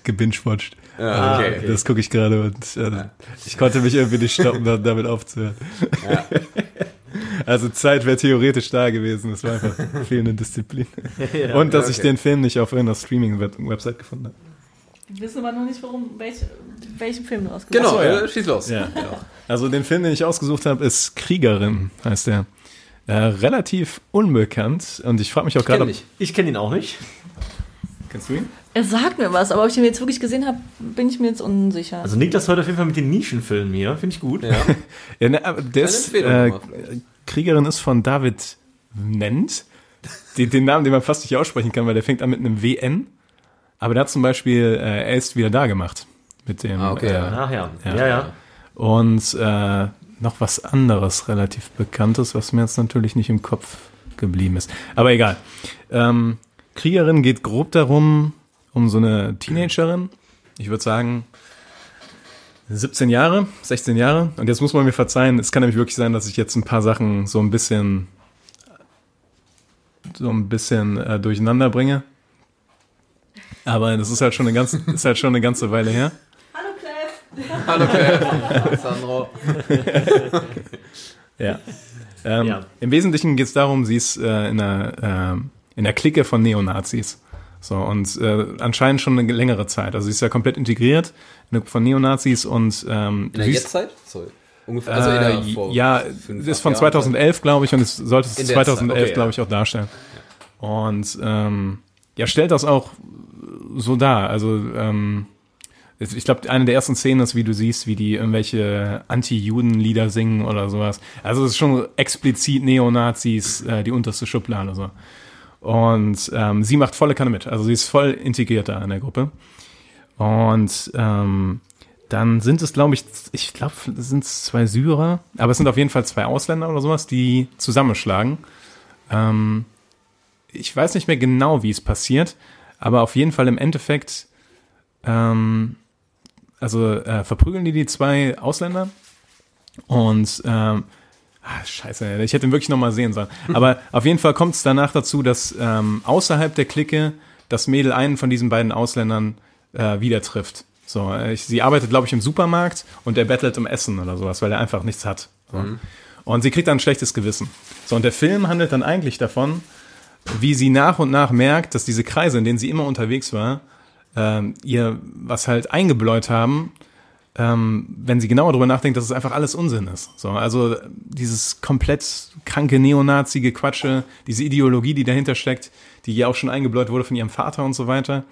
gebingewatcht.
Ja,
okay.
Das gucke ich gerade und äh, ich konnte mich irgendwie nicht stoppen, da- damit aufzuhören. Also Zeit wäre theoretisch da gewesen. Es war einfach fehlende Disziplin. Und dass ich
okay.
den Film nicht auf irgendeiner Streaming-Website gefunden habe.
Wir wissen aber noch nicht, warum, welch, welchen Film du ausgesucht
Genau,
Ach so, ja.
äh, schieß los.
Ja. Also den Film, den ich ausgesucht habe, ist Kriegerin, heißt der. Äh, relativ unbekannt und ich frage mich auch gerade,
ich.
Ich kenne ihn auch nicht.
Kennst du ihn?
Er sagt mir was, aber ob ich ihn jetzt wirklich gesehen habe, bin ich mir jetzt unsicher.
Also Niklas heute auf jeden Fall mit den Nischenfilmen hier. Finde ich gut.
Ja.
Ja, ne, aber der
Eine
ist,
Empfehlung
äh, Kriegerin ist von David Nent. Den, den Namen, den man fast nicht aussprechen kann, weil der fängt an mit einem WN. Aber der hat zum Beispiel, äh, er ist wieder da gemacht. Mit dem.
Ah, okay,
äh,
ja.
Ach ja.
Ja.
Ja, ja.
Und äh, noch was anderes relativ Bekanntes, was mir jetzt natürlich nicht im Kopf geblieben ist. Aber egal. Ähm, Kriegerin geht grob darum, um so eine Teenagerin. Ich würde sagen 17 Jahre, 16 Jahre. Und jetzt muss man mir verzeihen, es kann nämlich wirklich sein, dass ich jetzt ein paar Sachen so ein bisschen so ein bisschen äh, durcheinander bringe. Aber das ist halt schon eine ganze, ist halt schon eine ganze Weile her.
Hallo Cliff!
Hallo, Kev. Sandro.
Ja. Ähm,
Ja.
Im Wesentlichen geht es darum, sie ist äh, in, einer, ähm, in der Clique von Neonazis. So, und äh, anscheinend schon eine längere Zeit. Also sie ist ja komplett integriert von Neonazis und ähm,
In der Jetztzeit? Sorry. Ungefähr. Also in der
äh,
vor
ja,
fünf,
ist von
Jahren.
2011, glaube ich, und es sollte es
In der
2011,
Zeit, okay,
glaube
ja.
ich, auch darstellen. Und ähm, ja, stellt das auch so dar. Also ähm, ich glaube, eine der ersten Szenen ist, wie du siehst, wie die irgendwelche Anti-Juden-Lieder singen oder sowas. Also es ist schon explizit Neonazis, äh, die unterste Schublade so. Und ähm, sie macht volle Kanne mit. Also sie ist voll integriert da in der Gruppe. Und ähm, dann sind es, glaube ich, ich glaube, es sind zwei Syrer, aber es sind auf jeden Fall zwei Ausländer oder sowas, die zusammenschlagen. Ähm, ich weiß nicht mehr genau, wie es passiert, aber auf jeden Fall im Endeffekt, ähm, also äh, verprügeln die die zwei Ausländer und ähm, ah, scheiße, ich hätte ihn wirklich noch mal sehen sollen. Aber auf jeden Fall kommt es danach dazu, dass ähm, außerhalb der Clique das Mädel einen von diesen beiden Ausländern äh, wieder trifft. So, äh, ich, sie arbeitet, glaube ich, im Supermarkt und der bettelt um Essen oder sowas, weil er einfach nichts hat. So. Und sie kriegt dann ein schlechtes Gewissen. So, und der Film handelt dann eigentlich davon, wie sie nach und nach merkt, dass diese Kreise, in denen sie immer unterwegs war, ähm, ihr was halt eingebläut haben, ähm, wenn sie genauer drüber nachdenkt, dass es einfach alles Unsinn ist. So, also dieses komplett kranke neonazige Quatsche, diese Ideologie, die dahinter steckt, die ja auch schon eingebläut wurde von ihrem Vater und so weiter.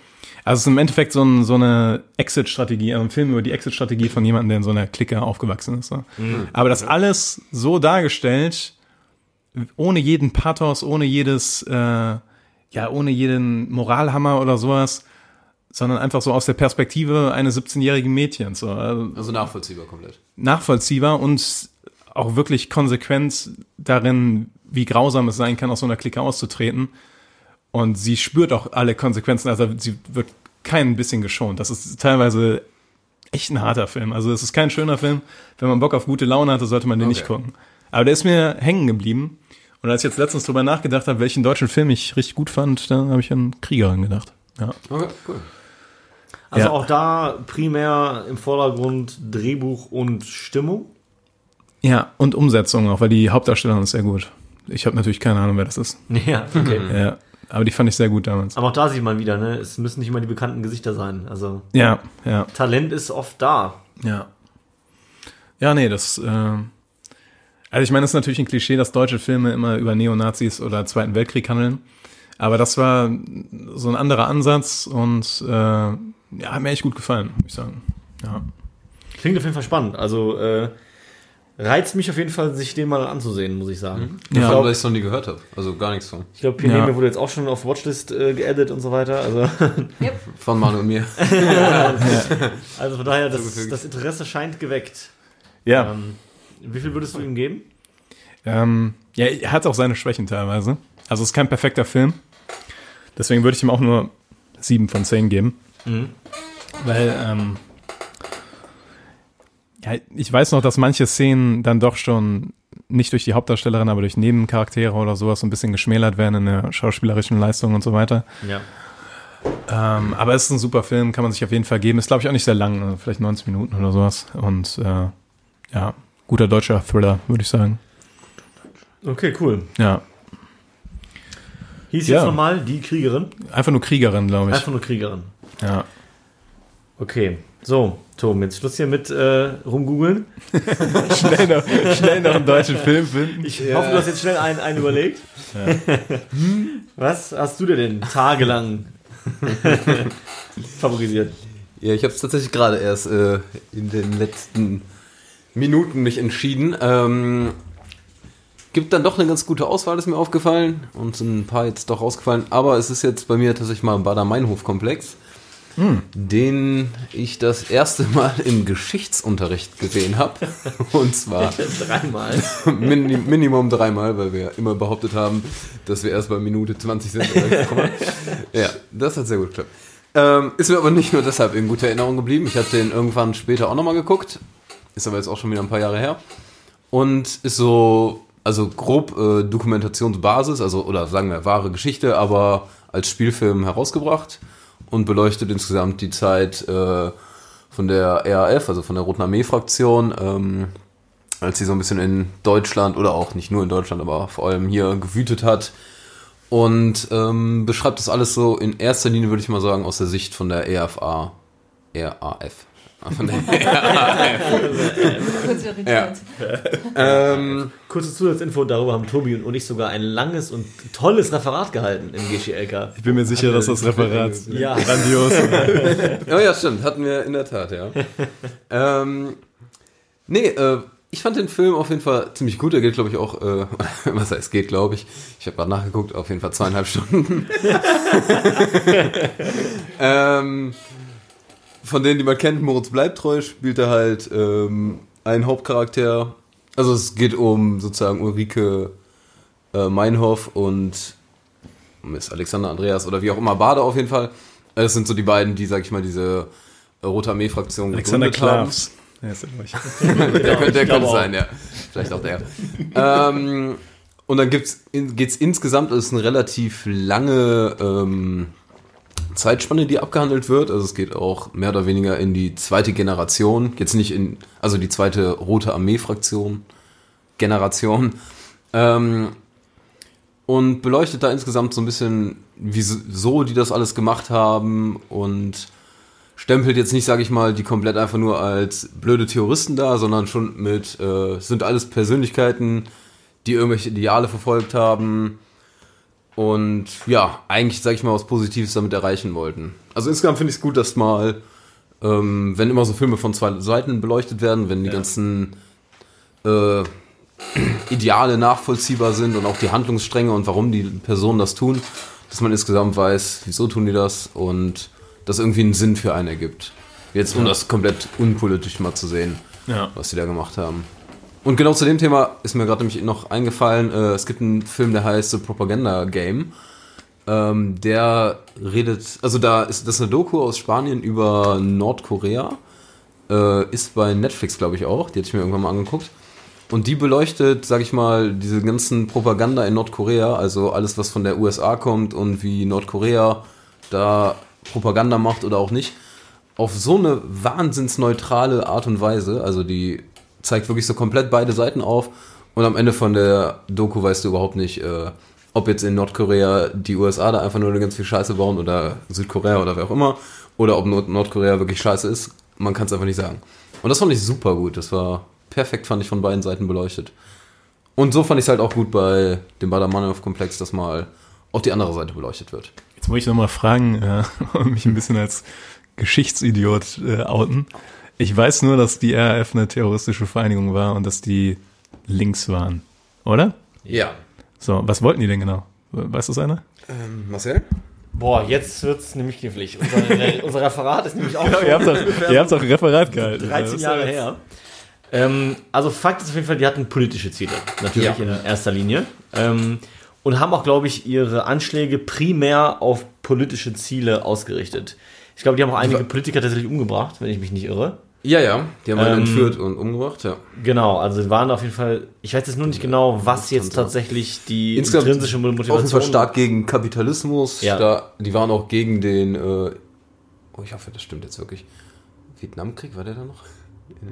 Also es ist im Endeffekt so, ein, so eine Exit-Strategie, also ein Film über die Exit-Strategie von jemandem, der in so einer Clique aufgewachsen ist. So. Aber das alles so dargestellt, ohne jeden Pathos, ohne jedes, äh, ja, ohne jeden Moralhammer oder sowas, sondern einfach so aus der Perspektive eines 17-jährigen Mädchens. So. Also
Also nachvollziehbar komplett.
nachvollziehbar und auch wirklich konsequent darin, wie grausam es sein kann, aus so einer Clique auszutreten. Und sie spürt auch alle Konsequenzen, also sie wird kein bisschen geschont. Das ist teilweise echt ein harter Film. Also es ist kein schöner Film. Wenn man Bock auf gute Laune hatte, sollte man den nicht
Okay.
gucken. Aber der ist mir hängen geblieben. Und als ich jetzt letztens drüber nachgedacht habe, welchen deutschen Film ich richtig gut fand, da habe ich an Kriegerin gedacht. Ja.
Okay, cool.
Also
Ja.
auch da primär im Vordergrund Drehbuch und Stimmung.
ja, und Umsetzung auch, weil die Hauptdarstellerin ist sehr gut. Ich habe natürlich keine Ahnung, wer das ist.
Ja, okay.
Ja, aber die fand ich sehr gut damals.
Aber auch da sieht man wieder, ne? Es müssen nicht immer die bekannten Gesichter sein. Also
Ja, ja,
Talent ist oft da.
ja. Ja, nee, das. Äh, also ich meine, es ist natürlich ein Klischee, dass deutsche Filme immer über Neonazis oder Zweiten Weltkrieg handeln. Aber das war so ein anderer Ansatz und äh, ja, hat mir echt gut gefallen, muss ich sagen. Ja.
Klingt auf jeden Fall spannend. Also äh, reizt mich auf jeden Fall, sich den mal anzusehen, muss ich sagen.
Ja.
Ja.
Vor allem, weil ich es noch nie gehört habe. Also gar nichts von.
Ich glaube, Pineme
Ja.
wurde jetzt auch schon auf Watchlist äh, geaddet und so weiter. Also,
Von Manu und mir.
also von daher, das, das Interesse scheint geweckt.
Ja,
Ähm, wie viel würdest du ihm geben?
ähm, ja, er hat auch seine Schwächen teilweise. Also es ist kein perfekter Film. Deswegen würde ich ihm auch nur sieben von zehn geben. Weil, ähm, ja, ich weiß noch, dass manche Szenen dann doch schon nicht durch die Hauptdarstellerin, aber durch Nebencharaktere oder sowas so ein bisschen geschmälert werden in der schauspielerischen Leistung und so weiter.
Ja.
Ähm, aber es ist ein super Film, kann man sich auf jeden Fall geben. Ist, glaube ich, auch nicht sehr lang, also vielleicht 90 Minuten oder sowas. Und äh, ja, guter deutscher Thriller, würde ich sagen.
Okay, cool.
Ja.
Hieß
Ja.
jetzt nochmal die Kriegerin?
Einfach nur Kriegerin, glaube ich.
Einfach nur Kriegerin.
Ja.
Okay. So, Tom, jetzt Schluss hier mit äh, rumgoogeln.
Schnell noch, schnell noch einen deutschen Film finden.
Ich hoffe, du hast jetzt schnell einen, einen überlegt. Was hast du dir denn tagelang favorisiert?
Ja, ich habe es tatsächlich gerade erst äh, in den letzten Minuten mich entschieden. Ähm, gibt dann doch eine ganz gute Auswahl, ist mir aufgefallen. Und sind ein paar jetzt doch rausgefallen. Aber es ist jetzt bei mir tatsächlich mal ein Bader-Meinhof-Komplex, den ich das erste Mal im Geschichtsunterricht gesehen habe. Und zwar
Dreimal.
Mini Minimum dreimal, weil wir immer behauptet haben, dass wir erst bei Minute 20 sind. Ja, das hat sehr gut geklappt. Ähm, ist mir aber nicht nur deshalb in guter Erinnerung geblieben. Ich habe den irgendwann später auch nochmal geguckt. Ist aber jetzt auch schon wieder ein paar Jahre her. Und ist so, also grob äh, Dokumentationsbasis, also oder sagen wir wahre Geschichte, aber als Spielfilm herausgebracht und beleuchtet insgesamt die Zeit äh, von der RAF, also von der Roten Armee-Fraktion, ähm, als sie so ein bisschen in Deutschland oder auch nicht nur in Deutschland, aber vor allem hier gewütet hat. Und ähm, beschreibt das alles so in erster Linie, würde ich mal sagen, aus der Sicht von der EFA. RAF. Ah, Von der
Kurz irritiert.
ähm,
Kurze Zusatzinfo, darüber haben Tobi und ich sogar ein langes und tolles Referat gehalten im GCLK.
Ich bin mir sicher, dass das Referat
Ja.
grandios ist.
oh ja, stimmt, hatten wir in der Tat, ja. ähm, nee, äh, ich fand den Film auf jeden Fall ziemlich gut. Er geht, glaube ich, auch, äh, was heißt geht, glaube ich. Ich habe gerade nachgeguckt, auf jeden Fall zweieinhalb Stunden. ähm, von denen, die man kennt, Moritz bleibt treu, spielt er halt ähm, einen Hauptcharakter. Also es geht um sozusagen Ulrike äh, Meinhoff und Miss Alexander Andreas oder wie auch immer, Bade auf jeden Fall. Das sind so die beiden, die, sag ich mal, diese äh, Rote Armee-Fraktion
Alexander. Klavs. Ja, ist er.
Der, könnte, der könnte sein, ja. Vielleicht auch der. ähm, und dann gibt's, in, geht's insgesamt, es ist eine relativ lange ähm, Zeitspanne, die abgehandelt wird. Also es geht auch mehr oder weniger in die zweite Generation. Jetzt nicht in, also die zweite Rote Armee-Fraktion, Generation. Ähm, und beleuchtet da insgesamt so ein bisschen, wieso die das alles gemacht haben und stempelt jetzt nicht, sage ich mal, die komplett einfach nur als blöde Terroristen da, sondern schon mit, äh, sind alles Persönlichkeiten, die irgendwelche Ideale verfolgt haben und ja, eigentlich, sage ich mal, was Positives damit erreichen wollten. Also insgesamt finde ich es gut, dass mal, ähm, wenn immer so Filme von zwei Seiten beleuchtet werden, wenn die ganzen äh, Ideale nachvollziehbar sind und auch die Handlungsstränge und warum die Personen das tun, dass man insgesamt weiß, wieso tun die das und das irgendwie einen Sinn für einen ergibt. Jetzt, um das komplett unpolitisch mal zu sehen,
Ja.
was die da gemacht haben. Und genau zu dem Thema ist mir gerade nämlich noch eingefallen, äh, es gibt einen Film, der heißt The Propaganda Game. Ähm, der redet, also da ist das ist eine Doku aus Spanien über Nordkorea. Äh, ist bei Netflix, glaube ich, auch. Die hatte ich mir irgendwann mal angeguckt. Und die beleuchtet, sag ich mal, diese ganzen Propaganda in Nordkorea, also alles, was von der USA kommt und wie Nordkorea da Propaganda macht oder auch nicht, auf so eine wahnsinnsneutrale Art und Weise. Also die zeigt wirklich so komplett beide Seiten auf und am Ende von der Doku weißt du überhaupt nicht, äh, ob jetzt in Nordkorea die USA da einfach nur ganz viel Scheiße bauen oder Südkorea oder wer auch immer oder ob Nord Nordkorea wirklich scheiße ist. Man kann es einfach nicht sagen. Und das fand ich super gut. Das war perfekt, fand ich von beiden Seiten beleuchtet. Und so fand ich es halt auch gut bei dem Bader-Meinhof-Komplex, dass mal auch die andere Seite beleuchtet wird.
Jetzt muss ich noch mal fragen äh, mich ein bisschen als Geschichtsidiot äh, outen. Ich weiß nur, dass die RAF eine terroristische Vereinigung war und dass die links waren. Oder?
Ja.
So, was wollten die denn genau? Weiß das einer?
Ähm, Marcel?
Boah, jetzt wird's nämlich knifflig. Unser, unser Referat ist nämlich auch schon
ihr habt doch, ihr habt doch Referat gehalten.
13 Jahre her. Ähm, also Fakt ist auf jeden Fall, die hatten politische Ziele, natürlich
Ja.
in erster Linie. Ähm, und haben auch, glaube ich, ihre Anschläge primär auf politische Ziele ausgerichtet. Ich glaube, die haben auch einige Politiker tatsächlich umgebracht, wenn ich mich nicht irre.
Ja, ja. Die haben einen
Ähm,
entführt und umgebracht, ja.
Genau, also die waren auf jeden Fall, ich weiß jetzt nur nicht genau, was jetzt tatsächlich die
Insgesamt
intrinsische
Auf jeden
Motivation
Fall stark gegen Kapitalismus.
Ja.
Da, die waren auch gegen den, äh, oh, ich hoffe, das stimmt jetzt wirklich. Vietnamkrieg, war der da noch?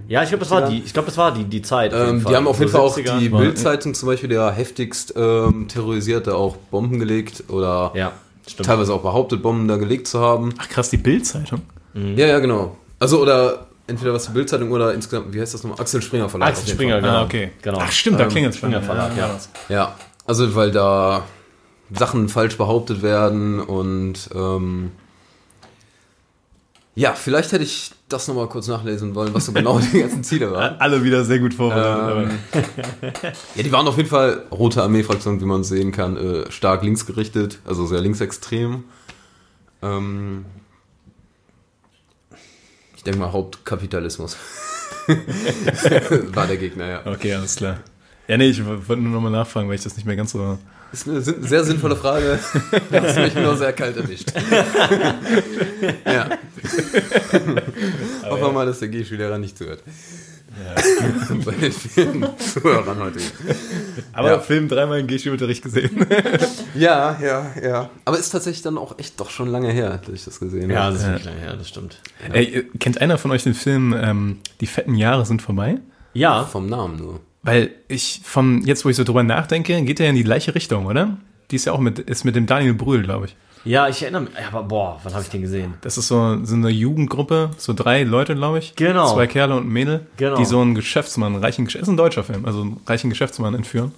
Ja, ich glaube, das war die, ich glaube, das war die, die Zeit. auf jeden
Ähm,
Fall.
die haben auf jeden Fall auch
70er.
die Bildzeitung zum Beispiel, der heftigst ähm, terrorisierte, auch Bomben gelegt oder
Ja,
teilweise auch behauptet, Bomben da gelegt zu haben.
Ach krass, die Bild-Zeitung.
Ja, ja, genau. Also oder entweder was die Bildzeitung oder insgesamt, wie heißt das nochmal? Axel Springer Verlag.
Axel Springer,
Fall.
genau.
Ah, okay.
Genau.
Ach stimmt, da
Ähm,
klingelt.
Springer Verlag, ja.
Ja, also weil da Sachen falsch behauptet werden und ähm, ja, vielleicht hätte ich das nochmal kurz nachlesen wollen, was so genau die ganzen Ziele waren.
Alle wieder sehr gut vorbereitet.
Ähm, ja, die waren auf jeden Fall Rote Armee-Fraktion, wie man sehen kann, äh, stark linksgerichtet, also sehr linksextrem. Ähm, denke mal Hauptkapitalismus. War der Gegner, ja.
okay, alles klar. Ja, nee, ich wollte nur nochmal nachfragen, weil ich das nicht mehr ganz so.
Das ist eine sehr sinnvolle Frage. Das ist mich nur sehr kalt erwischt. ja. Hoffen wir mal, dass der G-Schüler nicht zuhört. Bei den vielen Zuhörern heute.
Aber
Ja.
Film dreimal in G-Schulunterricht gesehen.
Ja, ja, ja. Aber ist tatsächlich dann auch echt doch schon lange her, dass ich das gesehen
Ja,
habe.
das ist wirklich lange her, das stimmt.
Ey, äh, kennt einer von euch den Film ähm, Die fetten Jahre sind vorbei?
Ja,
Vom Namen nur.
Weil ich von jetzt, wo ich so drüber nachdenke, geht er in die gleiche Richtung, oder? Die ist ja auch mit, ist mit dem Daniel Brühl, glaube ich.
Ja, ich erinnere mich. Aber boah, wann habe ich den gesehen?
Das ist so, so eine Jugendgruppe, so drei Leute, glaube ich.
Genau.
Zwei Kerle und ein Mädel,
Genau.
die so einen Geschäftsmann, einen reichen, ist ein deutscher Film, also einen reichen Geschäftsmann entführen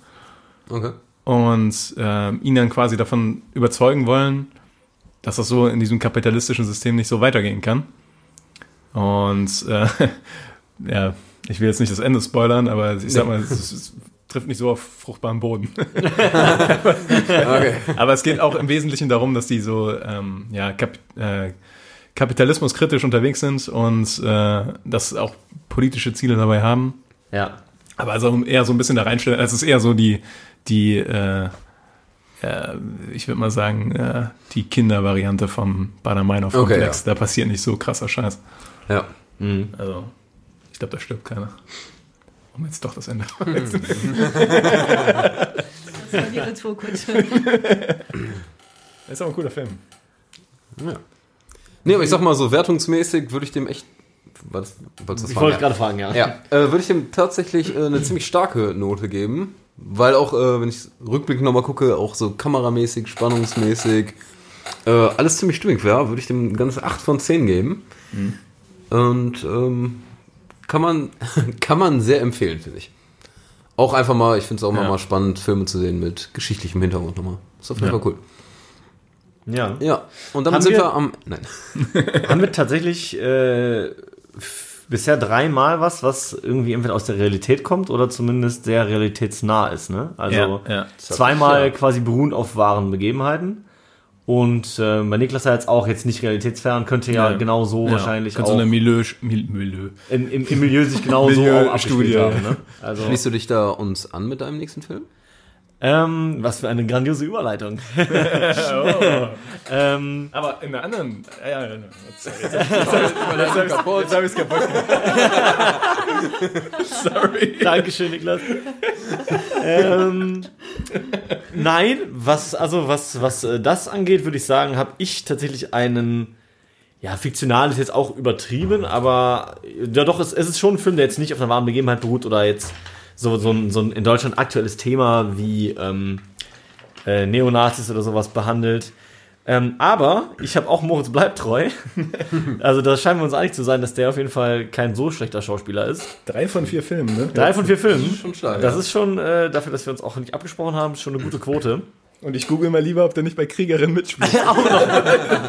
Okay.
und ähm, ihn dann quasi davon überzeugen wollen, dass das so in diesem kapitalistischen System nicht so weitergehen kann. Und äh, ja, ich will jetzt nicht das Ende spoilern, aber ich sag mal, es, es trifft nicht so auf fruchtbaren Boden.
okay.
Aber es geht auch im Wesentlichen darum, dass die so ähm, ja, Kap äh, kapitalismuskritisch unterwegs sind und äh, das auch politische Ziele dabei haben.
Ja.
Aber also eher so ein bisschen da reinstellen. Es ist eher so die, die äh, äh, ich würde mal sagen, äh, die Kindervariante vom Bader-Meinhof-Komplex.
Okay,
Da passiert nicht so krasser Scheiß.
Ja.
Also, ich glaube, da stirbt keiner. Um jetzt doch das Ende.
Das war die Retourkutsche.
Das ist aber ein cooler Film.
ja. Nee, aber ich sag mal so, wertungsmäßig würde ich dem echt. Was, das
Ich
fragen?
wollte gerade fragen, ja.
Ja, äh, würde ich dem tatsächlich äh, eine ziemlich starke Note geben. Weil auch, äh, wenn ich rückblickend nochmal gucke, auch so kameramäßig, spannungsmäßig, äh, alles ziemlich stimmig wäre, würde ich dem ganze 8 von 10 geben. Und ähm, kann, man, kann man sehr empfehlen, finde ich. Auch einfach mal, ich finde es auch
Ja.
mal spannend, Filme zu sehen mit geschichtlichem Hintergrund nochmal. Ist auf jeden. Fall cool.
Ja.
Ja, und
Haben
sind
wir-
wir am. Nein.
Haben wir tatsächlich äh, bisher dreimal was, was irgendwie entweder aus der Realität kommt oder zumindest sehr realitätsnah ist, ne? Also
Ja, ja.
zweimal
Ja.
quasi beruhend auf wahren Begebenheiten. Und äh, bei Niklas ja jetzt auch jetzt nicht realitätsfern, könnte ja,
Ja.
genau so
Ja,
wahrscheinlich auch
so eine Milieu, Mil, Milieu.
im, im, im Milieu sich genau so auch haben. Ne? Also,
Schließt du dich da uns an mit deinem nächsten Film?
Ähm, was für eine grandiose Überleitung. ähm,
Aber in der anderen. Ja, ja, ja. Jetzt, jetzt, jetzt, jetzt habe ich es kaputt. Sorry.
Dankeschön, Niklas. ähm, nein, was also was was äh, das angeht, würde ich sagen, habe ich tatsächlich einen ja fiktional ist jetzt auch übertrieben, aber äh, ja doch es, es ist schon ein Film, der jetzt nicht auf einer wahren Begebenheit beruht oder jetzt so so ein, so ein in Deutschland aktuelles Thema wie ähm, äh, Neonazis oder sowas behandelt. Ähm, aber ich habe auch Moritz bleibt treu. also da scheinen wir uns einig zu sein, dass der auf jeden Fall kein so schlechter Schauspieler ist.
Drei von vier Filmen, ne?
Drei von vier Filmen.
Schon stark.
Das
ja.
ist schon, äh, dafür, dass wir uns auch nicht abgesprochen haben, schon eine gute Quote.
Und ich google mal lieber, ob der nicht bei Kriegerin mitspielt.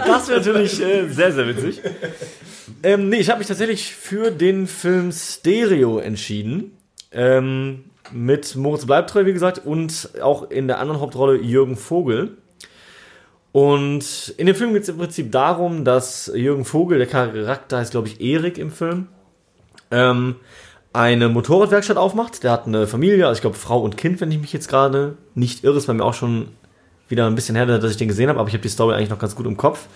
Das wäre natürlich äh, sehr, sehr witzig. Ähm, nee, ich habe mich tatsächlich für den Film Stereo entschieden. Ähm, mit Moritz Bleibtreu, wie gesagt, und auch in der anderen Hauptrolle Jürgen Vogel. Und in dem Film geht es im Prinzip darum, dass Jürgen Vogel, der Charakter heißt, glaube ich, Erik im Film, ähm, eine Motorradwerkstatt aufmacht. Der hat eine Familie, also ich glaube Frau und Kind, wenn ich mich jetzt gerade nicht irre, ist bei mir auch schon wieder ein bisschen her, dass ich den gesehen habe, aber ich habe die Story eigentlich noch ganz gut im Kopf.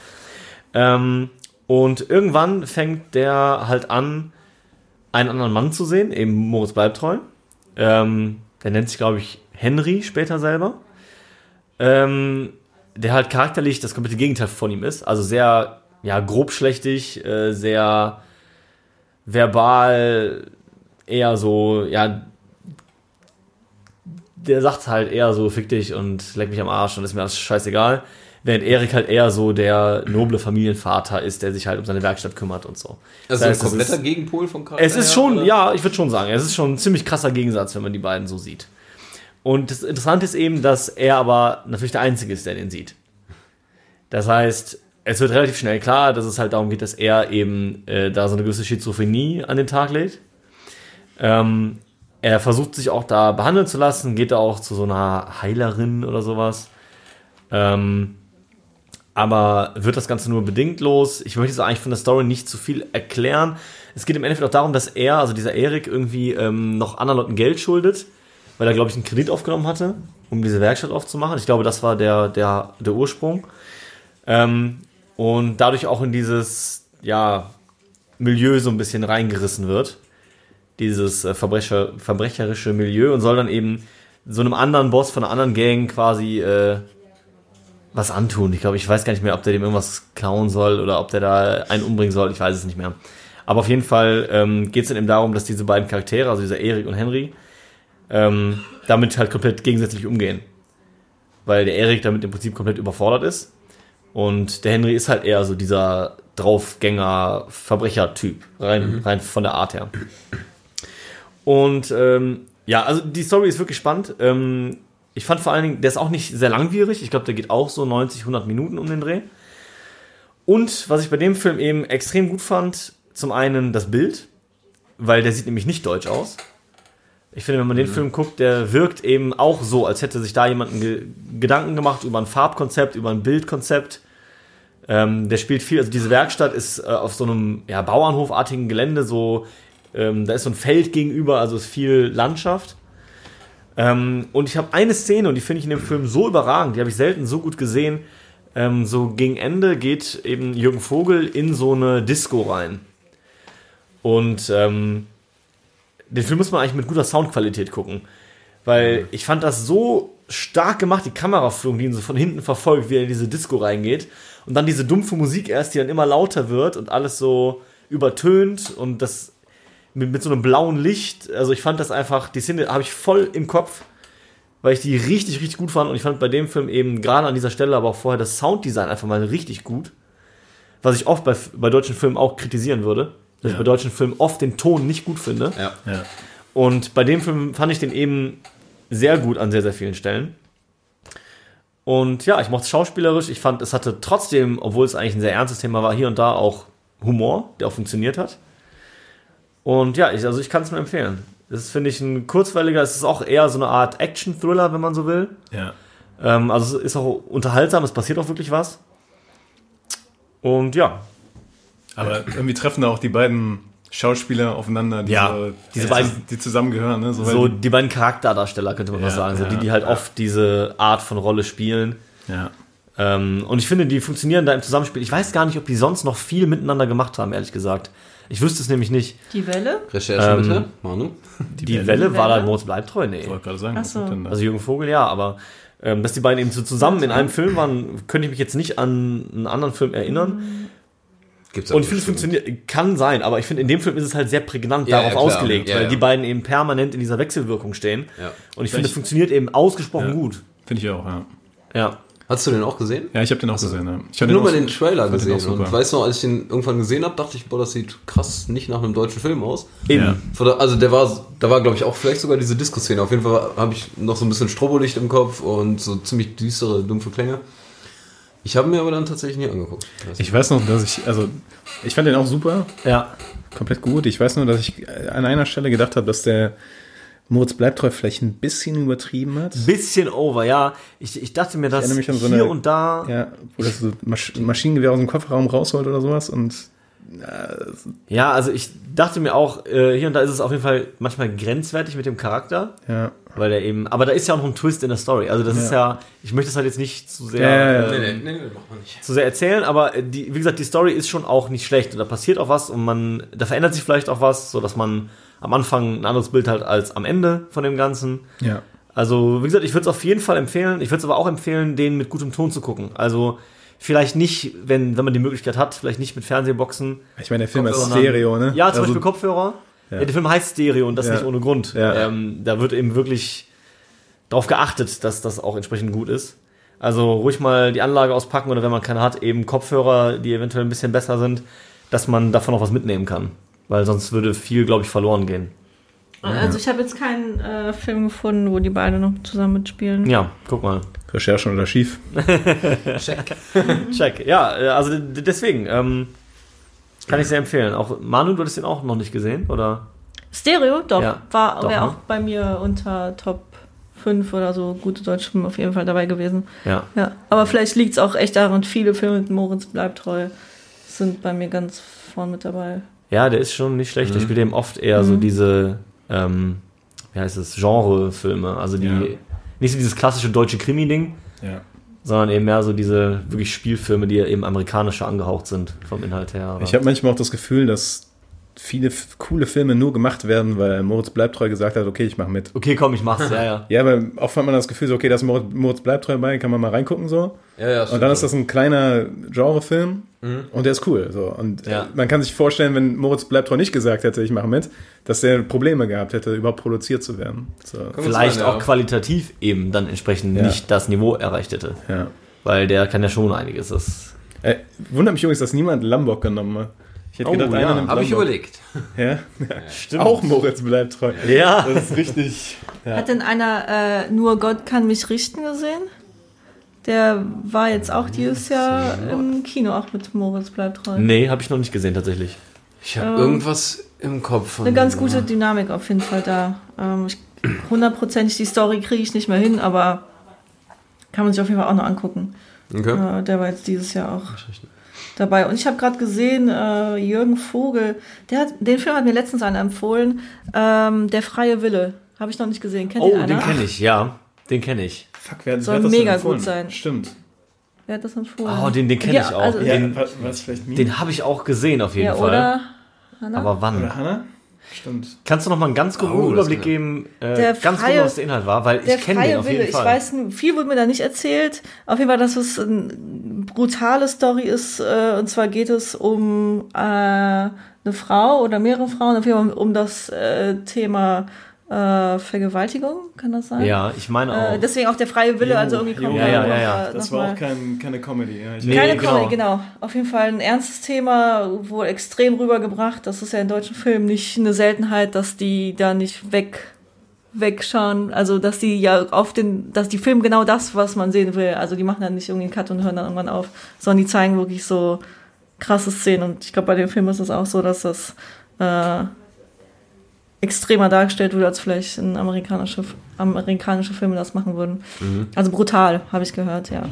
Ähm, und irgendwann fängt der halt an, einen anderen Mann zu sehen, eben Moritz Bleibtreu. Ähm, der nennt sich, glaube ich, Henry später selber. Ähm, der halt charakterlich das komplette Gegenteil von ihm ist. Also sehr, ja, grobschlächtig, äh, sehr, verbal eher so, ja, der sagt halt eher so, fick dich und leck mich am Arsch und ist mir alles scheißegal. Während Erik halt eher so der noble Familienvater ist, der sich halt um seine Werkstatt kümmert und so.
Also
Das heißt,
ein kompletter
ist-
Gegenpol vom Charakter.
es ist schon,
oder?
ja, ich würde schon sagen, es ist schon ein ziemlich krasser Gegensatz, wenn man die beiden so sieht. Und das Interessante ist eben, dass er aber natürlich der Einzige ist, der den sieht. Das heißt, es wird relativ schnell klar, dass es halt darum geht, dass er eben äh, da so eine gewisse Schizophrenie an den Tag legt. Ähm, er versucht sich auch da behandeln zu lassen, geht da auch zu so einer Heilerin oder sowas. Ähm, aber wird das Ganze nur bedingt los. Ich möchte jetzt eigentlich von der Story nicht zu viel erklären. Es geht im Endeffekt auch darum, dass er, also dieser Erik, irgendwie ähm, noch anderen Leuten Geld schuldet, weil er, glaube ich, einen Kredit aufgenommen hatte, um diese Werkstatt aufzumachen. Ich glaube, das war der, der, der Ursprung. Ähm, und dadurch auch in dieses, ja, Milieu so ein bisschen reingerissen wird. Dieses äh, Verbrecher, verbrecherische Milieu und soll dann eben so einem anderen Boss von einer anderen Gang quasi äh, was antun. Ich glaube, ich weiß gar nicht mehr, ob der dem irgendwas klauen soll oder ob der da einen umbringen soll. Ich weiß es nicht mehr. Aber auf jeden Fall ähm, geht es dann eben darum, dass diese beiden Charaktere, also dieser Erik und Henry, ähm, damit halt komplett gegensätzlich umgehen. Weil der Erik damit im Prinzip komplett überfordert ist. Und der Henry ist halt eher so dieser Draufgänger-Verbrecher-Typ, rein, rein von der Art her. Und ähm, ja, also die Story ist wirklich spannend. Ähm, ich fand vor allen Dingen, der ist auch nicht sehr langwierig. Ich glaube, der geht auch so 90, 100 Minuten um den Dreh. Und was ich bei dem Film eben extrem gut fand, zum einen das Bild, weil der sieht nämlich nicht deutsch aus. Ich finde, wenn man den Film guckt, der wirkt eben auch so, als hätte sich da jemand Ge Gedanken gemacht über ein Farbkonzept, über ein Bildkonzept. Ähm, der spielt viel, also diese Werkstatt ist äh, auf so einem ja, Bauernhofartigen Gelände, so, ähm, da ist so ein Feld gegenüber, also ist viel Landschaft. Ähm, und ich habe eine Szene, und die finde ich in dem Film so überragend, die habe ich selten so gut gesehen. Ähm, so gegen Ende geht eben Jürgen Vogel in so eine Disco rein. Und ähm, den Film muss man eigentlich mit guter Soundqualität gucken. Weil ich fand das so stark gemacht, die Kameraführung, die ihn so von hinten verfolgt, wie er in diese Disco reingeht. Und dann diese dumpfe Musik erst, die dann immer lauter wird und alles so übertönt und das mit, mit so einem blauen Licht. Also ich fand das einfach, die Szene habe ich voll im Kopf, weil ich die richtig, richtig gut fand. Und ich fand bei dem Film eben gerade an dieser Stelle, aber auch vorher das Sounddesign einfach mal richtig gut. Was ich oft bei, bei deutschen Filmen auch kritisieren würde. Dass ich
Ja.
bei deutschen Filmen oft den Ton nicht gut finde.
Ja.
Ja.
Und bei dem Film fand ich den eben sehr gut an sehr, sehr vielen Stellen. Und ja, ich mochte es schauspielerisch. Ich fand, es hatte trotzdem, obwohl es eigentlich ein sehr ernstes Thema war, hier und da auch Humor, der auch funktioniert hat. Und ja, ich, also ich kann es nur empfehlen. Das finde ich, ein kurzweiliger, es ist auch eher so eine Art Action-Thriller, wenn man so will.
ja.
Ähm, also es ist auch unterhaltsam, es passiert auch wirklich was. Und ja,
Aber irgendwie treffen da auch die beiden Schauspieler aufeinander, die,
Ja,
so,
diese
die,
beiden-
die zusammengehören. Ne? So,
so
die-
die beiden Charakterdarsteller könnte man
Ja,
fast sagen, so die,
ja,
die halt
ja.
oft diese Art von Rolle spielen.
ja.
Ähm, und ich finde, die funktionieren da im Zusammenspiel. Ich weiß gar nicht, ob die sonst noch viel miteinander gemacht haben, ehrlich gesagt. Ich wüsste es nämlich nicht.
Die Welle?
Recherche
Ähm,
bitte, Manu.
Die,
Welle?
Welle, war da Moritz bleibt treu? Nee.
Ich wollte gerade sagen,
so.
denn?
Also Jürgen Vogel, ja, aber ähm, dass die beiden eben so zusammen in einem Film waren, könnte ich mich jetzt nicht an einen anderen Film erinnern.
Gibt's
Und
aber
ich finde, es
bestimmt.
funktioniert, kann sein, aber ich finde, in dem Film ist es halt sehr prägnant
Ja,
darauf
ja, klar.
ausgelegt,
Ja,
weil
ja.
die beiden eben permanent in dieser Wechselwirkung stehen.
Ja.
Und ich finde, es funktioniert eben ausgesprochen
Ja.
gut.
Finde ich auch, ja.
Ja.
Hast du den auch gesehen?
Ja, ich habe den auch gesehen. Ja. Ich
habe nur mal den Trailer
den
gesehen
super.
und weißt du, als ich den irgendwann gesehen habe, dachte ich, boah, das sieht krass nicht nach einem deutschen Film aus.
Eben.
Ja.
Also der war, da war glaube ich auch vielleicht sogar diese Disco-Szene. Auf jeden Fall habe ich noch so ein bisschen Strobolicht im Kopf und so ziemlich düstere, dumpfe Klänge. Ich habe mir aber dann tatsächlich nie angeguckt. Weiß
Ich weiß noch, dass ich, also, ich fand den auch super,
Ja.
komplett gut. Ich weiß nur, dass ich an einer Stelle gedacht habe, dass der Moritz Bleibtreu vielleicht ein bisschen übertrieben hat.
Bisschen over, ja. Ich, ich dachte mir, dass
mich an so
hier
eine-
und da.
Ja, wo das so Masch Maschinengewehr aus dem Kofferraum rausholt oder sowas und
Ja, also ich dachte mir auch, äh, hier und da ist es auf jeden Fall manchmal grenzwertig mit dem Charakter,
ja.
weil der eben, aber da ist ja auch noch ein Twist in der Story. Also das ist ja, ich möchte es halt jetzt nicht zu sehr,
Ja, ja, ja.
äh,
Nee, nee, nee, nee, macht man nicht.
zu sehr erzählen, aber äh, die, wie gesagt, die Story ist schon auch nicht schlecht und da passiert auch was und man, da verändert sich vielleicht auch was, so dass man am Anfang ein anderes Bild hat als am Ende von dem Ganzen.
Ja.
Also, wie gesagt, ich würde es auf jeden Fall empfehlen. Ich würde es aber auch empfehlen, den mit gutem Ton zu gucken. Also, vielleicht nicht, wenn, wenn man die Möglichkeit hat, vielleicht nicht mit Fernsehboxen.
Ich meine, der Film ist. Stereo, ne?
Ja, zum
Also-
Beispiel Kopfhörer. Ja. der Film heißt Stereo und das
Ja.
nicht ohne Grund.
Ja.
Ähm, da wird eben wirklich darauf geachtet, dass das auch entsprechend gut ist. Also ruhig mal die Anlage auspacken oder wenn man keine hat, eben Kopfhörer, die eventuell ein bisschen besser sind, dass man davon noch was mitnehmen kann. Weil sonst würde viel, glaube ich, verloren gehen.
Also ich habe jetzt keinen äh, Film gefunden, wo die beide noch zusammen mitspielen.
Ja, guck mal.
Recherchen oder schief.
Check.
Check. Ja, äh, also deswegen, ähm, kann ich sehr empfehlen. Auch Manu, du hattest den auch noch nicht gesehen, oder?
Stereo, doch.
Ja,
war
doch, ne?
auch bei mir unter Top 5 oder so gute deutsche Filme auf jeden Fall dabei gewesen.
Ja.
Ja, aber vielleicht liegt es auch echt daran, viele Filme mit Moritz bleibt treu sind bei mir ganz vorn mit dabei.
Ja, der ist schon nicht schlecht. Ich spiele eben oft eher so diese, ähm, wie heißt es, Genre-Filme. Also die,
Ja.
nicht so dieses klassische deutsche Krimi-Ding,
Ja.
sondern eben mehr so diese wirklich Spielfilme, die eben amerikanischer angehaucht sind vom Inhalt her. aber-
Ich habe manchmal auch das Gefühl, dass viele coole Filme nur gemacht werden, weil Moritz Bleibtreu gesagt hat, okay, ich mache mit.
okay, komm, ich mach's, ja, ja.
Ja, aber oft hat man das Gefühl, so, okay, da ist Moritz, Moritz Bleibtreu bei, kann man mal reingucken so.
Ja, ja,
Und dann ist das ein kleiner Genrefilm und der ist cool. So. Und
Ja.
äh, man kann sich vorstellen, wenn Moritz Bleibtreu nicht gesagt hätte, ich mache mit, dass der Probleme gehabt hätte, überhaupt produziert zu werden. So.
Vielleicht auch
ja.
qualitativ eben dann entsprechend
Ja.
nicht das Niveau erreicht hätte.
Ja.
Weil der kann ja schon einiges. Das,
Äh, wundert mich übrigens, dass niemand Lombok genommen hat. Ich hätte
Oh,
gedacht,
ja.
einer nimmt
Habe ich überlegt.
Ja?
stimmt.
Auch Moritz bleibt treu.
Ja.
Das ist richtig. Ja.
Hat denn einer äh, Nur Gott kann mich richten gesehen? Der war jetzt auch dieses Jahr im Kino, auch mit Moritz bleibt treu.
Nee, habe ich noch nicht gesehen tatsächlich.
Ich habe
Ähm,
irgendwas im Kopf von
Eine ganz
dem,
gute
ja.
Dynamik auf jeden Fall da. Ähm, ich, hundertprozentig die Story kriege ich nicht mehr hin, aber kann man sich auf jeden Fall auch noch angucken.
Okay.
Äh, der war jetzt dieses Jahr auch dabei. Und ich habe gerade gesehen, äh, Jürgen Vogel, der hat, den Film hat mir letztens einer empfohlen, ähm, Der freie Wille. Habe ich noch nicht gesehen. Kennt
Oh,
den
kenne ich, ja. Den kenne ich.
Fuck, wer,
Soll
wer hat das
mega
empfohlen?
gut sein.
Stimmt.
Wer hat das empfohlen?
Oh, den, den kenne
Ja,
ich auch.
also-
Ja,
den
mir?
den habe ich auch gesehen auf jeden
ja,
Fall.
oder? Hanna?
Aber wann?
Oder Hannah? Stimmt.
Kannst du noch mal einen ganz groben
Oh,
Überblick geben, äh,
Der
ganz
freie-
genau, was der Inhalt war? Weil ich kenne den auf
Wille,
jeden
ich
Fall.
weiß, n- viel wurde mir da nicht erzählt. Auf jeden Fall, dass es eine brutale Story ist. Äh, und zwar geht es um äh, eine Frau oder mehrere Frauen, auf jeden Fall um das äh, Thema äh, Vergewaltigung, kann das sein?
ja, ich meine auch.
Äh, deswegen auch der freie Wille,
Jo,
also irgendwie kommt
Ja, ja, ja, ja.
äh,
Das war
mal-
auch kein, keine Comedy. Ja, ich
Nee,
keine
genau.
Comedy, genau. Auf jeden Fall ein ernstes Thema, wohl extrem rübergebracht. Das ist ja in deutschen Filmen nicht eine Seltenheit, dass die da nicht weg wegschauen. Also dass die ja auf den, dass die filmen genau das, was man sehen will. Also die machen dann nicht irgendwie einen Cut und hören dann irgendwann auf, sondern die zeigen wirklich so krasse Szenen. Und ich glaube, bei dem Film ist es auch so, dass das äh, extremer dargestellt wird, als vielleicht in amerikanische, amerikanische Filme das machen würden. Also brutal, habe ich gehört, ja.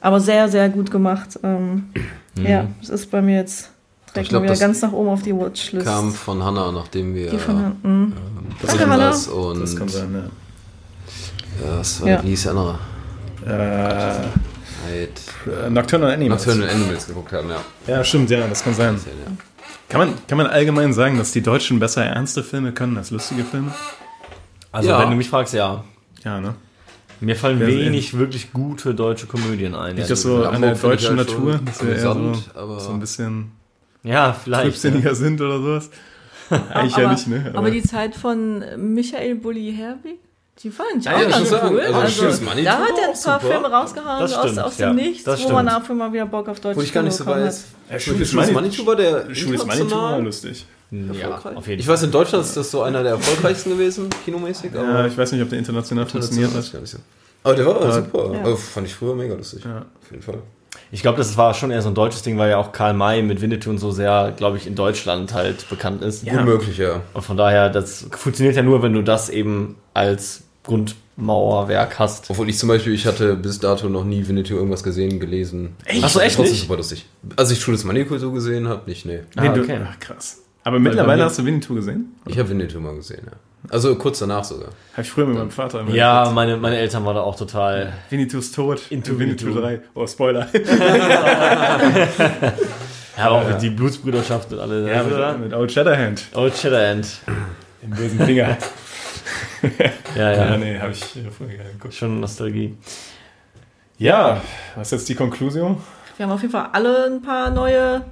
Aber sehr, sehr gut gemacht. Ähm, Ja, es ist bei mir jetzt direkt
Ich glaub,
wieder
das
ganz nach oben auf die Watchlist.
Kam von Hannah, nachdem wir
die von, mhm.
das
Okay, Hannah.
das und
Das kann sein,
ja, das war
Ja.
wie hieß der andere?
ja. Äh,
Halt
äh, Nocturnal Animals.
Nocturnal Animals geguckt haben, ja.
Ja, stimmt, ja, das kann sein.
ja.
Kann man, kann man allgemein sagen, dass die Deutschen besser ernste Filme können als lustige Filme?
also
ja.
wenn du mich fragst, ja.
Ja, ne?
Mir fallen
Wer-
wenig wirklich gute deutsche Komödien ein.
Nicht
Ja,
das so an der
Lambo finde ich
deutschen
halt
Natur, dass wir eher so,
amüsant, aber-
so ein bisschen
ja vielleicht. Ja.
trübsinniger sind oder sowas. Eigentlich ja
aber,
nicht, ne?
aber die Zeit von Michael Bulli Herbig, die fand ich
Ah,
auch
ja,
ganz cool.
Also,
Also, da hat er ein paar
super.
Filme rausgehauen
Das
aus,
stimmt,
aus
ja.
dem Nichts,
Das
wo man
stimmt.
auch immer wieder Bock auf deutsche
Wo ich gar nicht so weiß.
Ja,
Schönes Manitou war der
Schwules Manitou war
international
lustig.
ja, auf jeden
Ich
Fall.
weiß, in Deutschland ist das so einer der erfolgreichsten gewesen, kinomäßig.
Ja, ich weiß nicht, ob der international funktioniert
weiß ich
hat.
gar nicht so. Aber der war super.
Ja.
Also, fand ich früher mega lustig.
Ja.
Auf jeden Fall.
Ich glaube, das war schon eher so ein deutsches Ding, weil ja auch Karl May mit Winnetou und so sehr, glaube ich, in Deutschland halt bekannt ist.
Ja.
Gut möglich, ja.
Und von daher, das funktioniert ja nur, wenn du das eben als Grundmauerwerk hast.
Obwohl ich zum Beispiel, ich hatte bis dato noch nie Winnetou irgendwas gesehen, gelesen.
Echt? Du echt
Trotzdem
nicht?
super lustig. Also ich Schuldes Manitou so gesehen habe, nicht, nee.
Ah,
Nee, du-
okay.
Ach, krass. Aber mittlerweile hast du Winnetou gesehen?
Ich habe Winnetou mal gesehen, ja. Also kurz danach sogar.
Habe ich früher mit meinem Vater immer
Ja, meine, meine Eltern waren da auch total.
Winnetous Tod.
Into
Winnetou
Winnetou.
3. Oh, Spoiler.
Ja, aber auch die Blutsbrüderschaft und alle.
ja,
oder?
mit, mit Old Shatterhand.
Old Shatterhand.
Im bösen Finger.
Ja,
ja,
ja.
nee, habe ich äh, gerne geguckt.
Schon Nostalgie.
Ja, was ist jetzt die Konklusion?
wir haben auf jeden Fall alle ein paar neue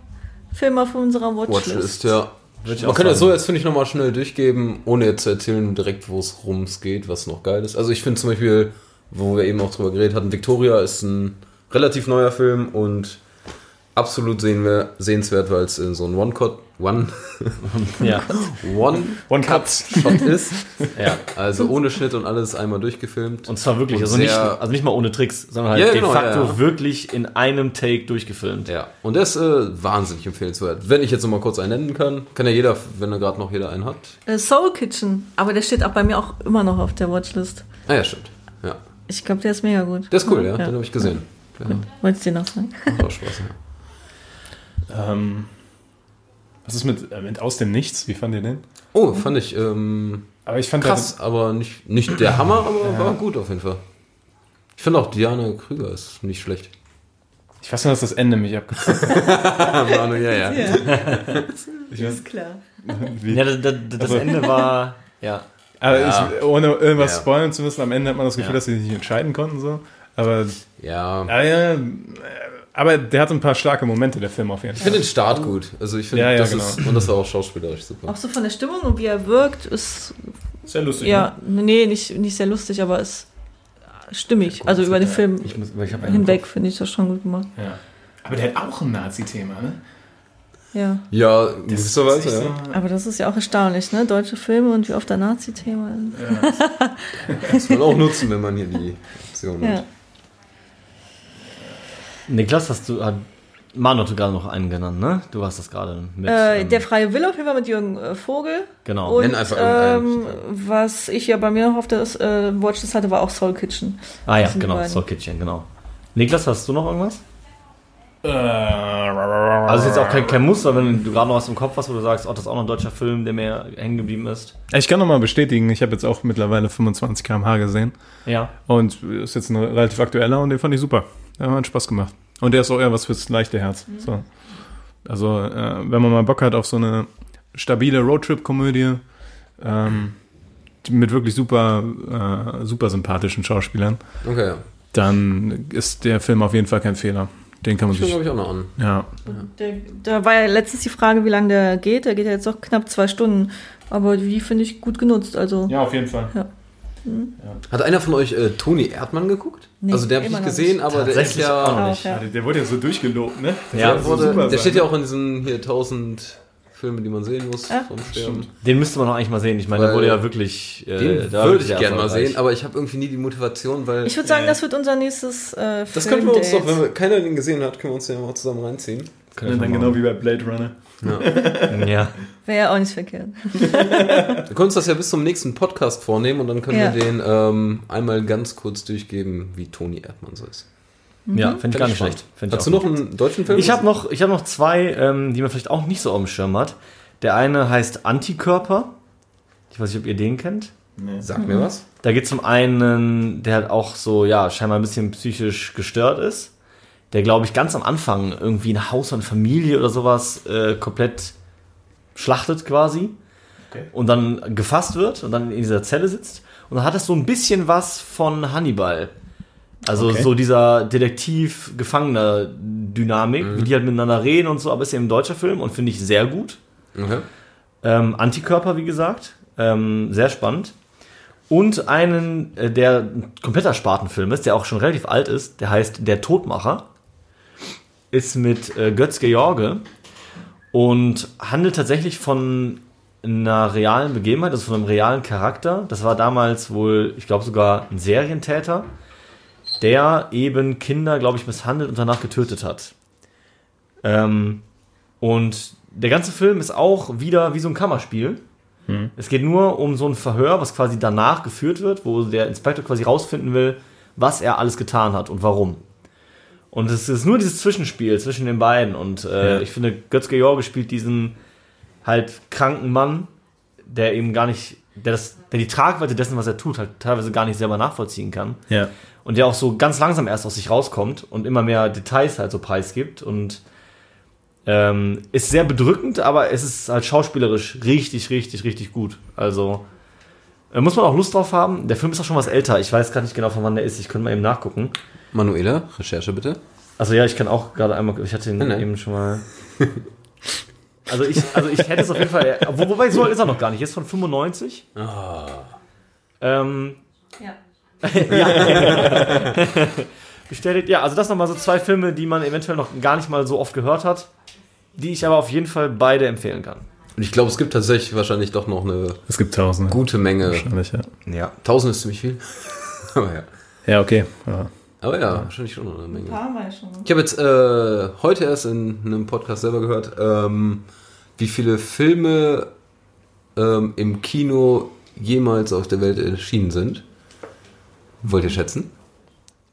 Filme auf unserer Watchlist.
Watchlist, ja. Man kann das so jetzt, finde ich, nochmal schnell durchgeben, ohne jetzt zu erzählen direkt, wo es rums geht, was noch geil ist. Also ich finde zum Beispiel, wo wir eben auch drüber geredet hatten, Victoria ist ein relativ neuer Film und absolut sehen wir, sehenswert, weil es äh, so ein One-Cut, One,
Ja.
One,
One Cut.
Shot ist.
ja.
Also ohne Schnitt und alles einmal durchgefilmt.
Und zwar wirklich,
Und
also nicht, also nicht mal ohne Tricks, sondern halt
Ja,
de
genau,
facto
ja, ja.
wirklich in einem Take durchgefilmt.
Ja, und der ist äh, wahnsinnig empfehlenswert. Wenn ich jetzt noch mal kurz einen nennen kann, kann ja jeder, wenn er gerade noch jeder einen hat.
Äh, Soul Kitchen, aber der steht auch bei mir auch immer noch auf der Watchlist.
Ah ja, stimmt. Ja.
Ich glaube, der ist mega gut.
Der ist cool, ja, den habe ich gesehen. Ja,
Wolltest du dir noch sagen?
macht auch Spaß. Ja.
Ähm, was ist mit, äh, mit Aus dem Nichts? Wie fand ihr den?
Oh, fand ich ähm,
Aber ich fand
krass, aber nicht, nicht der Hammer, aber war gut auf jeden Fall. Ich finde auch Diana Krüger ist nicht schlecht.
Ich weiß nur, dass das Ende mich abgezogen
Manu, ja, ja.
Ich weiß,
klar.
wie,
Ja, das, das, das
Also-
Ende war, ja.
aber
Ja.
ich, ohne irgendwas
Ja.
spoilern zu müssen, am Ende hat man das Gefühl,
Ja.
dass sie sich nicht entscheiden konnten. So. Aber,
Ja.
ja, ja, äh, aber der hat ein paar starke Momente, der Film auf jeden
Ich
Fall.
finde den Start gut. Also ich finde,
Ja, ja,
das
genau.
ist, und das war auch schauspielerisch super.
Auch so von der Stimmung und wie er wirkt, ist
Sehr lustig.
ja, nee, nicht, nicht sehr lustig, aber ist stimmig. Also über den Film
Ich, muss, ich
hinweg finde ich das schon gut gemacht.
Ne? Ja. Aber der hat auch ein Nazi-Thema, ne?
Ja.
Ja, in
Das
gewisser
ist
Weise,
echt
ja.
so-
Aber das ist ja auch erstaunlich, ne? Deutsche Filme und wie oft der Nazi-Thema ist.
Muss man auch nutzen, wenn man hier die Option
Ja.
hat.
Niklas, hast du, hat Manu hat gerade noch einen genannt, ne? Du warst das gerade mit.
Äh,
ähm,
der freie Wille auf jeden Fall mit Jürgen äh, Vogel.
genau.
Und
Nenn einfach
ähm, was ich ja bei mir noch auf der äh, Watchlist hatte, war auch Soul Kitchen.
ah ja, genau. Soul Kitchen, genau. Niklas, hast du noch irgendwas?
Äh,
Also ist jetzt auch kein, kein Muster, wenn du gerade noch was im Kopf hast, wo du sagst, oh, das ist auch noch ein deutscher Film, der mir hängen geblieben ist.
Ich kann nochmal bestätigen, ich habe jetzt auch mittlerweile 25 km/h gesehen.
Ja.
Und ist jetzt ein relativ aktueller und den fand ich super. Der hat Spaß gemacht. Und der ist auch eher was fürs leichte Herz. So. Also, äh, wenn man mal Bock hat auf so eine stabile Roadtrip-Komödie ähm, mit wirklich super, äh, super sympathischen Schauspielern,
Okay, ja.
dann ist der Film auf jeden Fall kein Fehler. Den kann man
Ich glaube
sich.
ich auch noch an.
Ja.
Der, da war ja letztens die Frage, wie lange der geht. Der geht ja jetzt auch knapp zwei Stunden. Aber die finde ich gut genutzt. Also
ja, auf jeden Fall.
Hat einer von euch äh, Toni Erdmann geguckt?
Nee,
also der habe ich nicht gesehen,
nicht.
aber der ist ja.
auch
auch, ja.
Der, der wurde ja so durchgelobt, ne? Das
Ja,
so
Wurde,
super
der
sein,
steht ja auch in diesen hier 1000 Filme, die man sehen muss
Ja,
vom Sterben.
Den müsste man auch eigentlich mal sehen. Ich meine, der wurde ja wirklich. Äh,
Den würde ich gerne mal sehen, aber ich habe irgendwie nie die Motivation, weil.
Ich würde sagen,
Ja.
das wird unser nächstes äh,
das können wir uns doch, wenn wir, keiner den gesehen hat, können wir uns den ja mal zusammen reinziehen.
Können
Und dann genau wie bei Blade Runner.
Ja.
Ja.
Wäre ja auch nicht verkehrt.
Wir können uns das ja bis zum nächsten Podcast vornehmen und dann können
Ja.
wir den ähm, einmal ganz kurz durchgeben, wie Toni Erdmann so ist.
Ja, finde ich gar nicht schlecht.
Hast du noch einen deutschen Film?
Ich habe noch, ich hab noch zwei, ähm, die man vielleicht auch nicht so auf dem Schirm hat. Der eine heißt Antikörper. Ich weiß nicht, ob ihr den kennt.
Sag mir was.
Da geht es um einen, der halt auch so, ja, scheinbar ein bisschen psychisch gestört ist. Der, glaube ich, ganz am Anfang irgendwie ein Haus und Familie oder sowas äh, komplett schlachtet quasi.
Okay.
Und dann gefasst wird und dann in dieser Zelle sitzt. Und dann hat es so ein bisschen was von Hannibal. Also
Okay.
so dieser Detektiv-Gefangener-Dynamik, wie die halt miteinander reden und so, aber ist ja ein deutscher Film und finde ich sehr gut.
Okay.
Ähm, Antikörper, wie gesagt. Ähm, sehr spannend. Und einen, äh, der ein kompletter Spartenfilm ist, der auch schon relativ alt ist, der heißt Der Todmacher. Ist mit äh, Götz George und handelt tatsächlich von einer realen Begebenheit, also von einem realen Charakter. Das war damals wohl, ich glaube sogar ein Serientäter, der eben Kinder, glaube ich, misshandelt und danach getötet hat. Ähm, und der ganze Film ist auch wieder wie so ein Kammerspiel. Es geht nur um so ein Verhör, was quasi danach geführt wird, wo der Inspektor quasi rausfinden will, was er alles getan hat und warum. Und es ist nur dieses Zwischenspiel zwischen den beiden. Und äh,
Ja.
ich finde, Götz George spielt diesen halt kranken Mann, der eben gar nicht, der das, der die Tragweite dessen, was er tut, halt teilweise gar nicht selber nachvollziehen kann.
Ja.
Und der auch so ganz langsam erst aus sich rauskommt und immer mehr Details halt so preisgibt. Und ähm, ist sehr bedrückend, aber es ist halt schauspielerisch richtig, richtig, richtig gut. Also äh, muss man auch Lust drauf haben. Der Film ist auch schon was älter. Ich weiß gar nicht genau, von wann der ist. Ich könnte mal eben nachgucken.
Manuela, Recherche bitte.
Also ja, ich kann auch gerade einmal, ich hatte ihn
Nein, nein.
eben schon mal. Also ich, also ich hätte es auf jeden Fall, wo, wobei so alt ist er noch gar nicht, jetzt von 95.
Ah.
Ähm,
Ja.
bestätigt, ja, also das nochmal so zwei Filme, die man eventuell noch gar nicht mal so oft gehört hat, die ich aber auf jeden Fall beide empfehlen kann.
Und ich glaube, es gibt tatsächlich wahrscheinlich doch noch eine
Es gibt tausende.
gute Menge.
Wahrscheinlich, ja.
Ja.
Tausend ist ziemlich viel. Aber ja.
Ja, okay. Ja.
Aber ja, wahrscheinlich schon eine Menge.
Haben wir ja schon.
Ich habe jetzt äh, heute erst in einem Podcast selber gehört, ähm, wie viele Filme ähm, im Kino jemals auf der Welt erschienen sind. Wollt ihr schätzen?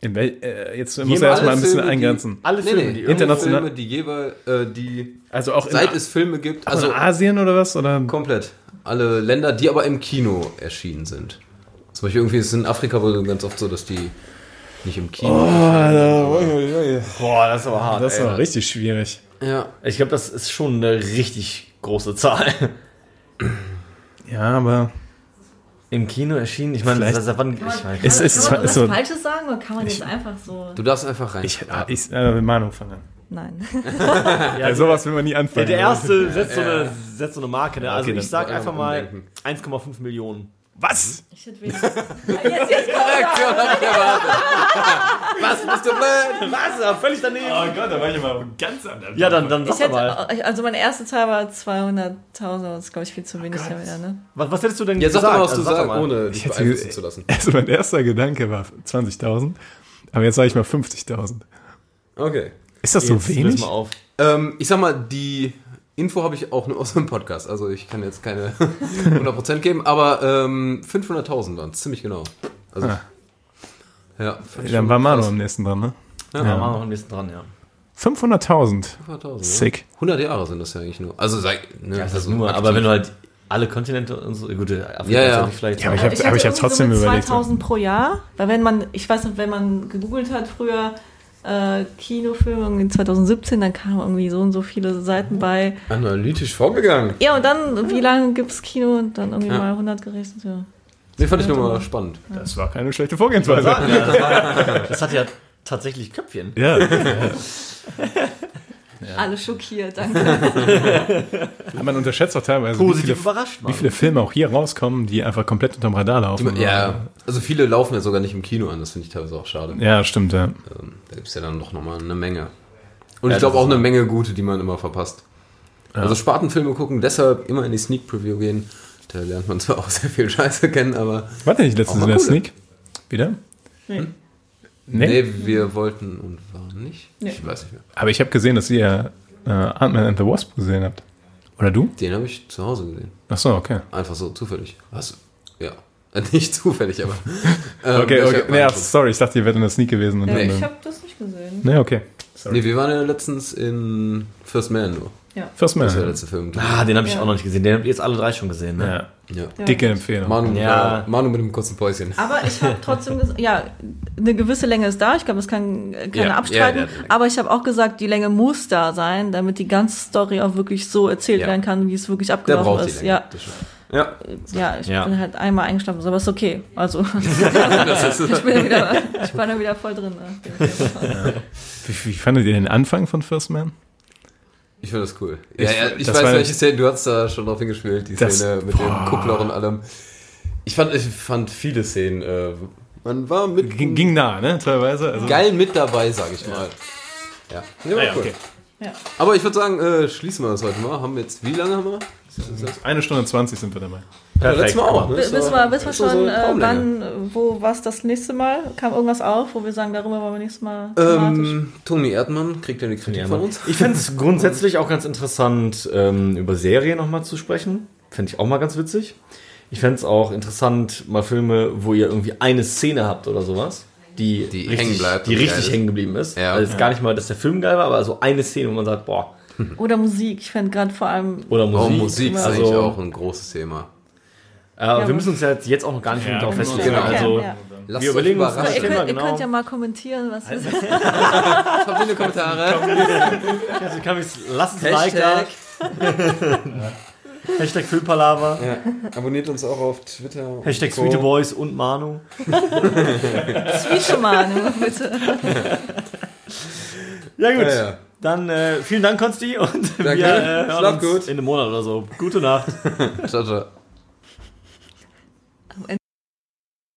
In wel, äh, jetzt muss er erstmal ein bisschen
Filme, die-
eingrenzen.
Alle Filme, die
irgendwo
international-
Filme, die jeweils, äh, die
Also auch in,
seit es Filme gibt,
also
also
Asien oder was? Oder?
komplett alle Länder, die aber im Kino erschienen sind. Zum Beispiel irgendwie ist es in Afrika wohl ganz oft so, dass die nicht im Kino.
Boah, das ist aber hart.
Das ist aber richtig schwierig.
Ja,
Ich glaube, das ist schon eine richtig große Zahl.
Ja, aber
Im Kino erschienen, ich meine, das, wann, ich
Kann
meine,
man,
Es ist-
kann man
ist
was
so-
Falsches sagen oder kann man jetzt einfach so.
du darfst einfach rein.
ich, ich äh, Meinung fangen.
Nein.
ja,
Bei sowas will man nie anfangen.
der erste setzt so, eine, setzt so eine Marke. Ne? Also
Okay,
ich sag einfach mal
umdenken.
1,5 Millionen.
Was?
Ich hätte weniger. jetzt, jetzt kommt
Reaktion hab ich erwartet. Was bist du blöd?
Was? Ja, völlig daneben.
Oh Gott, da war ich aber ganz anders.
Ja, dann, dann
ich
sag mal.
also meine erste Zahl war 200.000, das ist glaube ich viel zu wenig ja wieder, ne?
Was, was hättest du denn
Ja, sag
gesagt?
doch mal, was
Also
du
sag
sagst, ohne dich
Ich hätte-
beeinflussen zu lassen.
Also mein erster Gedanke war 20.000, aber jetzt sage ich mal 50.000.
Okay.
Ist das so
Jetzt löse
wenig?
mal auf.
Ähm, ich sag mal, die Info habe ich auch nur aus dem Podcast, also ich kann jetzt keine 100% geben, aber ähm, 500.000 waren es, ziemlich genau. Also,
Ah.
ja, ich
Dann war Manu am nächsten dran, ne?
Ja, machen wir noch ein bisschen dran, ja.
500.000.
500.000,
Sick.
Ja. 100 Jahre sind das ja eigentlich nur. Also, sag, ne,
Das ist
also
nur,
aktiv.
aber wenn du halt alle Kontinente und so, gut, Afrika
Ja, ja.
vielleicht.
Ja, aber ich
Äh,
hab- aber ich hab trotzdem
mit
überlegt,
2000 pro Jahr, weil wenn man, ich weiß nicht, wenn man gegoogelt hat früher, äh, irgendwie 2017, dann kamen irgendwie so und so viele Seiten bei.
Analytisch vorgegangen.
Ja, und dann, wie lange gibt's Kino? Und dann irgendwie
Ja.
mal 100 gerechnet, ja.
Nee, fand ich nochmal spannend.
Das war keine schlechte Vorgehensweise.
ja, das, war, das hat ja tatsächlich Köpfchen.
Ja.
Alle schockiert, danke.
Aber man unterschätzt auch teilweise, wie
Positiv
viele,
überrascht,
wie viele Filme auch hier rauskommen, die einfach komplett unterm Radar laufen.
Ja, also viele laufen ja sogar nicht im Kino an, das finde ich teilweise auch schade.
Ja, stimmt, ja.
Ähm, da gibt es ja dann doch nochmal eine Menge. Und
Ja,
ich glaube auch eine Menge gute, die man immer verpasst. Also Spartenfilme gucken, deshalb immer in die Sneak Preview gehen. Da lernt man zwar auch sehr viel Scheiße kennen, aber
Warte nicht letztens in
mal
der. Sneak? Wieder?
Nee.
Nee.
nee, wir wollten und waren nicht.
Nee.
Ich weiß nicht mehr.
Aber ich habe gesehen, dass ihr äh, Ant-Man and the Wasp gesehen habt. Oder du?
Den habe ich zu Hause gesehen.
Ach so, okay.
Einfach so zufällig. Was? Ja. Nicht zufällig, aber. ähm,
Okay, okay. Nee, sorry, ich dachte, ihr wärt in der Sneak gewesen. Und dann,
ich habe das nicht gesehen.
nee, okay.
Nee, wir waren ja letztens in First Man nur.
First Man.
Das war der letzte Film.
Ah, den habe ich
Ja.
auch noch nicht gesehen. Den habt ihr jetzt alle drei schon gesehen, ne?
Ja.
Ja.
Ja.
Dicke Empfehlung.
Manu,
Ja.
ja. Manu mit dem kurzen Päuschen.
Aber ich habe trotzdem gesagt, ja, eine gewisse Länge ist da. Ich glaube, das kann keiner
Ja,
abstreiten.
ja,
aber ich habe auch gesagt, die Länge muss da sein, damit die ganze Story auch wirklich so erzählt
Ja.
werden kann, wie es wirklich
Der
abgelaufen ist.
Länge.
Ja,
Das stimmt. Ja.
ja, ich
Ja.
bin halt einmal eingeschlafen, aber ist okay. Also ich bin, ja wieder, ich bin da wieder voll drin. Ne?
Wie, wie fandet ihr den Anfang von First Man?
ich finde das cool.
Ich-
Ja, ja, ich weiß, welche Szene, du hast da schon drauf hingespielt, die
Das-
Szene mit dem Kuppler und allem. Ich fand, ich fand viele Szenen, äh, man war mit
Ging, ging nah, ne? Teilweise. Also,
geil mit dabei, sag ich mal. Ja, ja, war
Ah ja,
cool.
okay.
Ja.
Aber ich würde sagen, äh, schließen wir das heute mal. Haben wir jetzt, wie lange haben wir?
Eine Stunde 20 sind wir dabei.
Ja, letztes Mal auch. Ne?
Wissen wir, wissen wir schon,
so eine
äh, wann, wo was das nächste Mal? Kam irgendwas auf, wo wir sagen, darüber wollen wir nächstes Mal?
Ähm, Toni Erdmann kriegt ja die Kritik von uns.
Ich fände es grundsätzlich auch ganz interessant, ähm, über Serien nochmal zu sprechen. Fände ich auch mal ganz witzig. Ich fände es auch interessant, mal Filme, wo ihr irgendwie eine Szene habt oder sowas, die,
Die
richtig,
hängen bleibt
die richtig
ist.
hängen geblieben ist.
Ja.
Also jetzt gar nicht mal, dass der Film geil war, aber so eine Szene, wo man sagt, boah,
Oder Musik. Ich fände gerade vor allem
oder Musik.
Oh, Musik ist
also,
eigentlich auch ein großes Thema.
Äh,
Ja,
wir müssen uns ja jetzt, jetzt auch noch gar nicht
Ja,
darauf
genau.
festlegen.
Genau.
Also,
Ja.
Lasst
Wir überlegen uns das
ihr,
Thema,
könnt, ihr
genau.
könnt ja mal kommentieren, was ist.
Habt ihr eine Kommentare?
also kann lasst ein Like da.
Hashtag.
Filmpalava.
Ja. Abonniert uns auch auf Twitter.
Hashtag
Co.
Sweete Boys und Manu.
Zwischenmanu, bitte.
Ja, gut.
Ja, ja.
Dann äh, vielen Dank, Konsti. Und
Danke.
wir äh, hören
Schlaf
uns
gut.
in einem Monat oder so. Gute Nacht.
Ciao, ciao.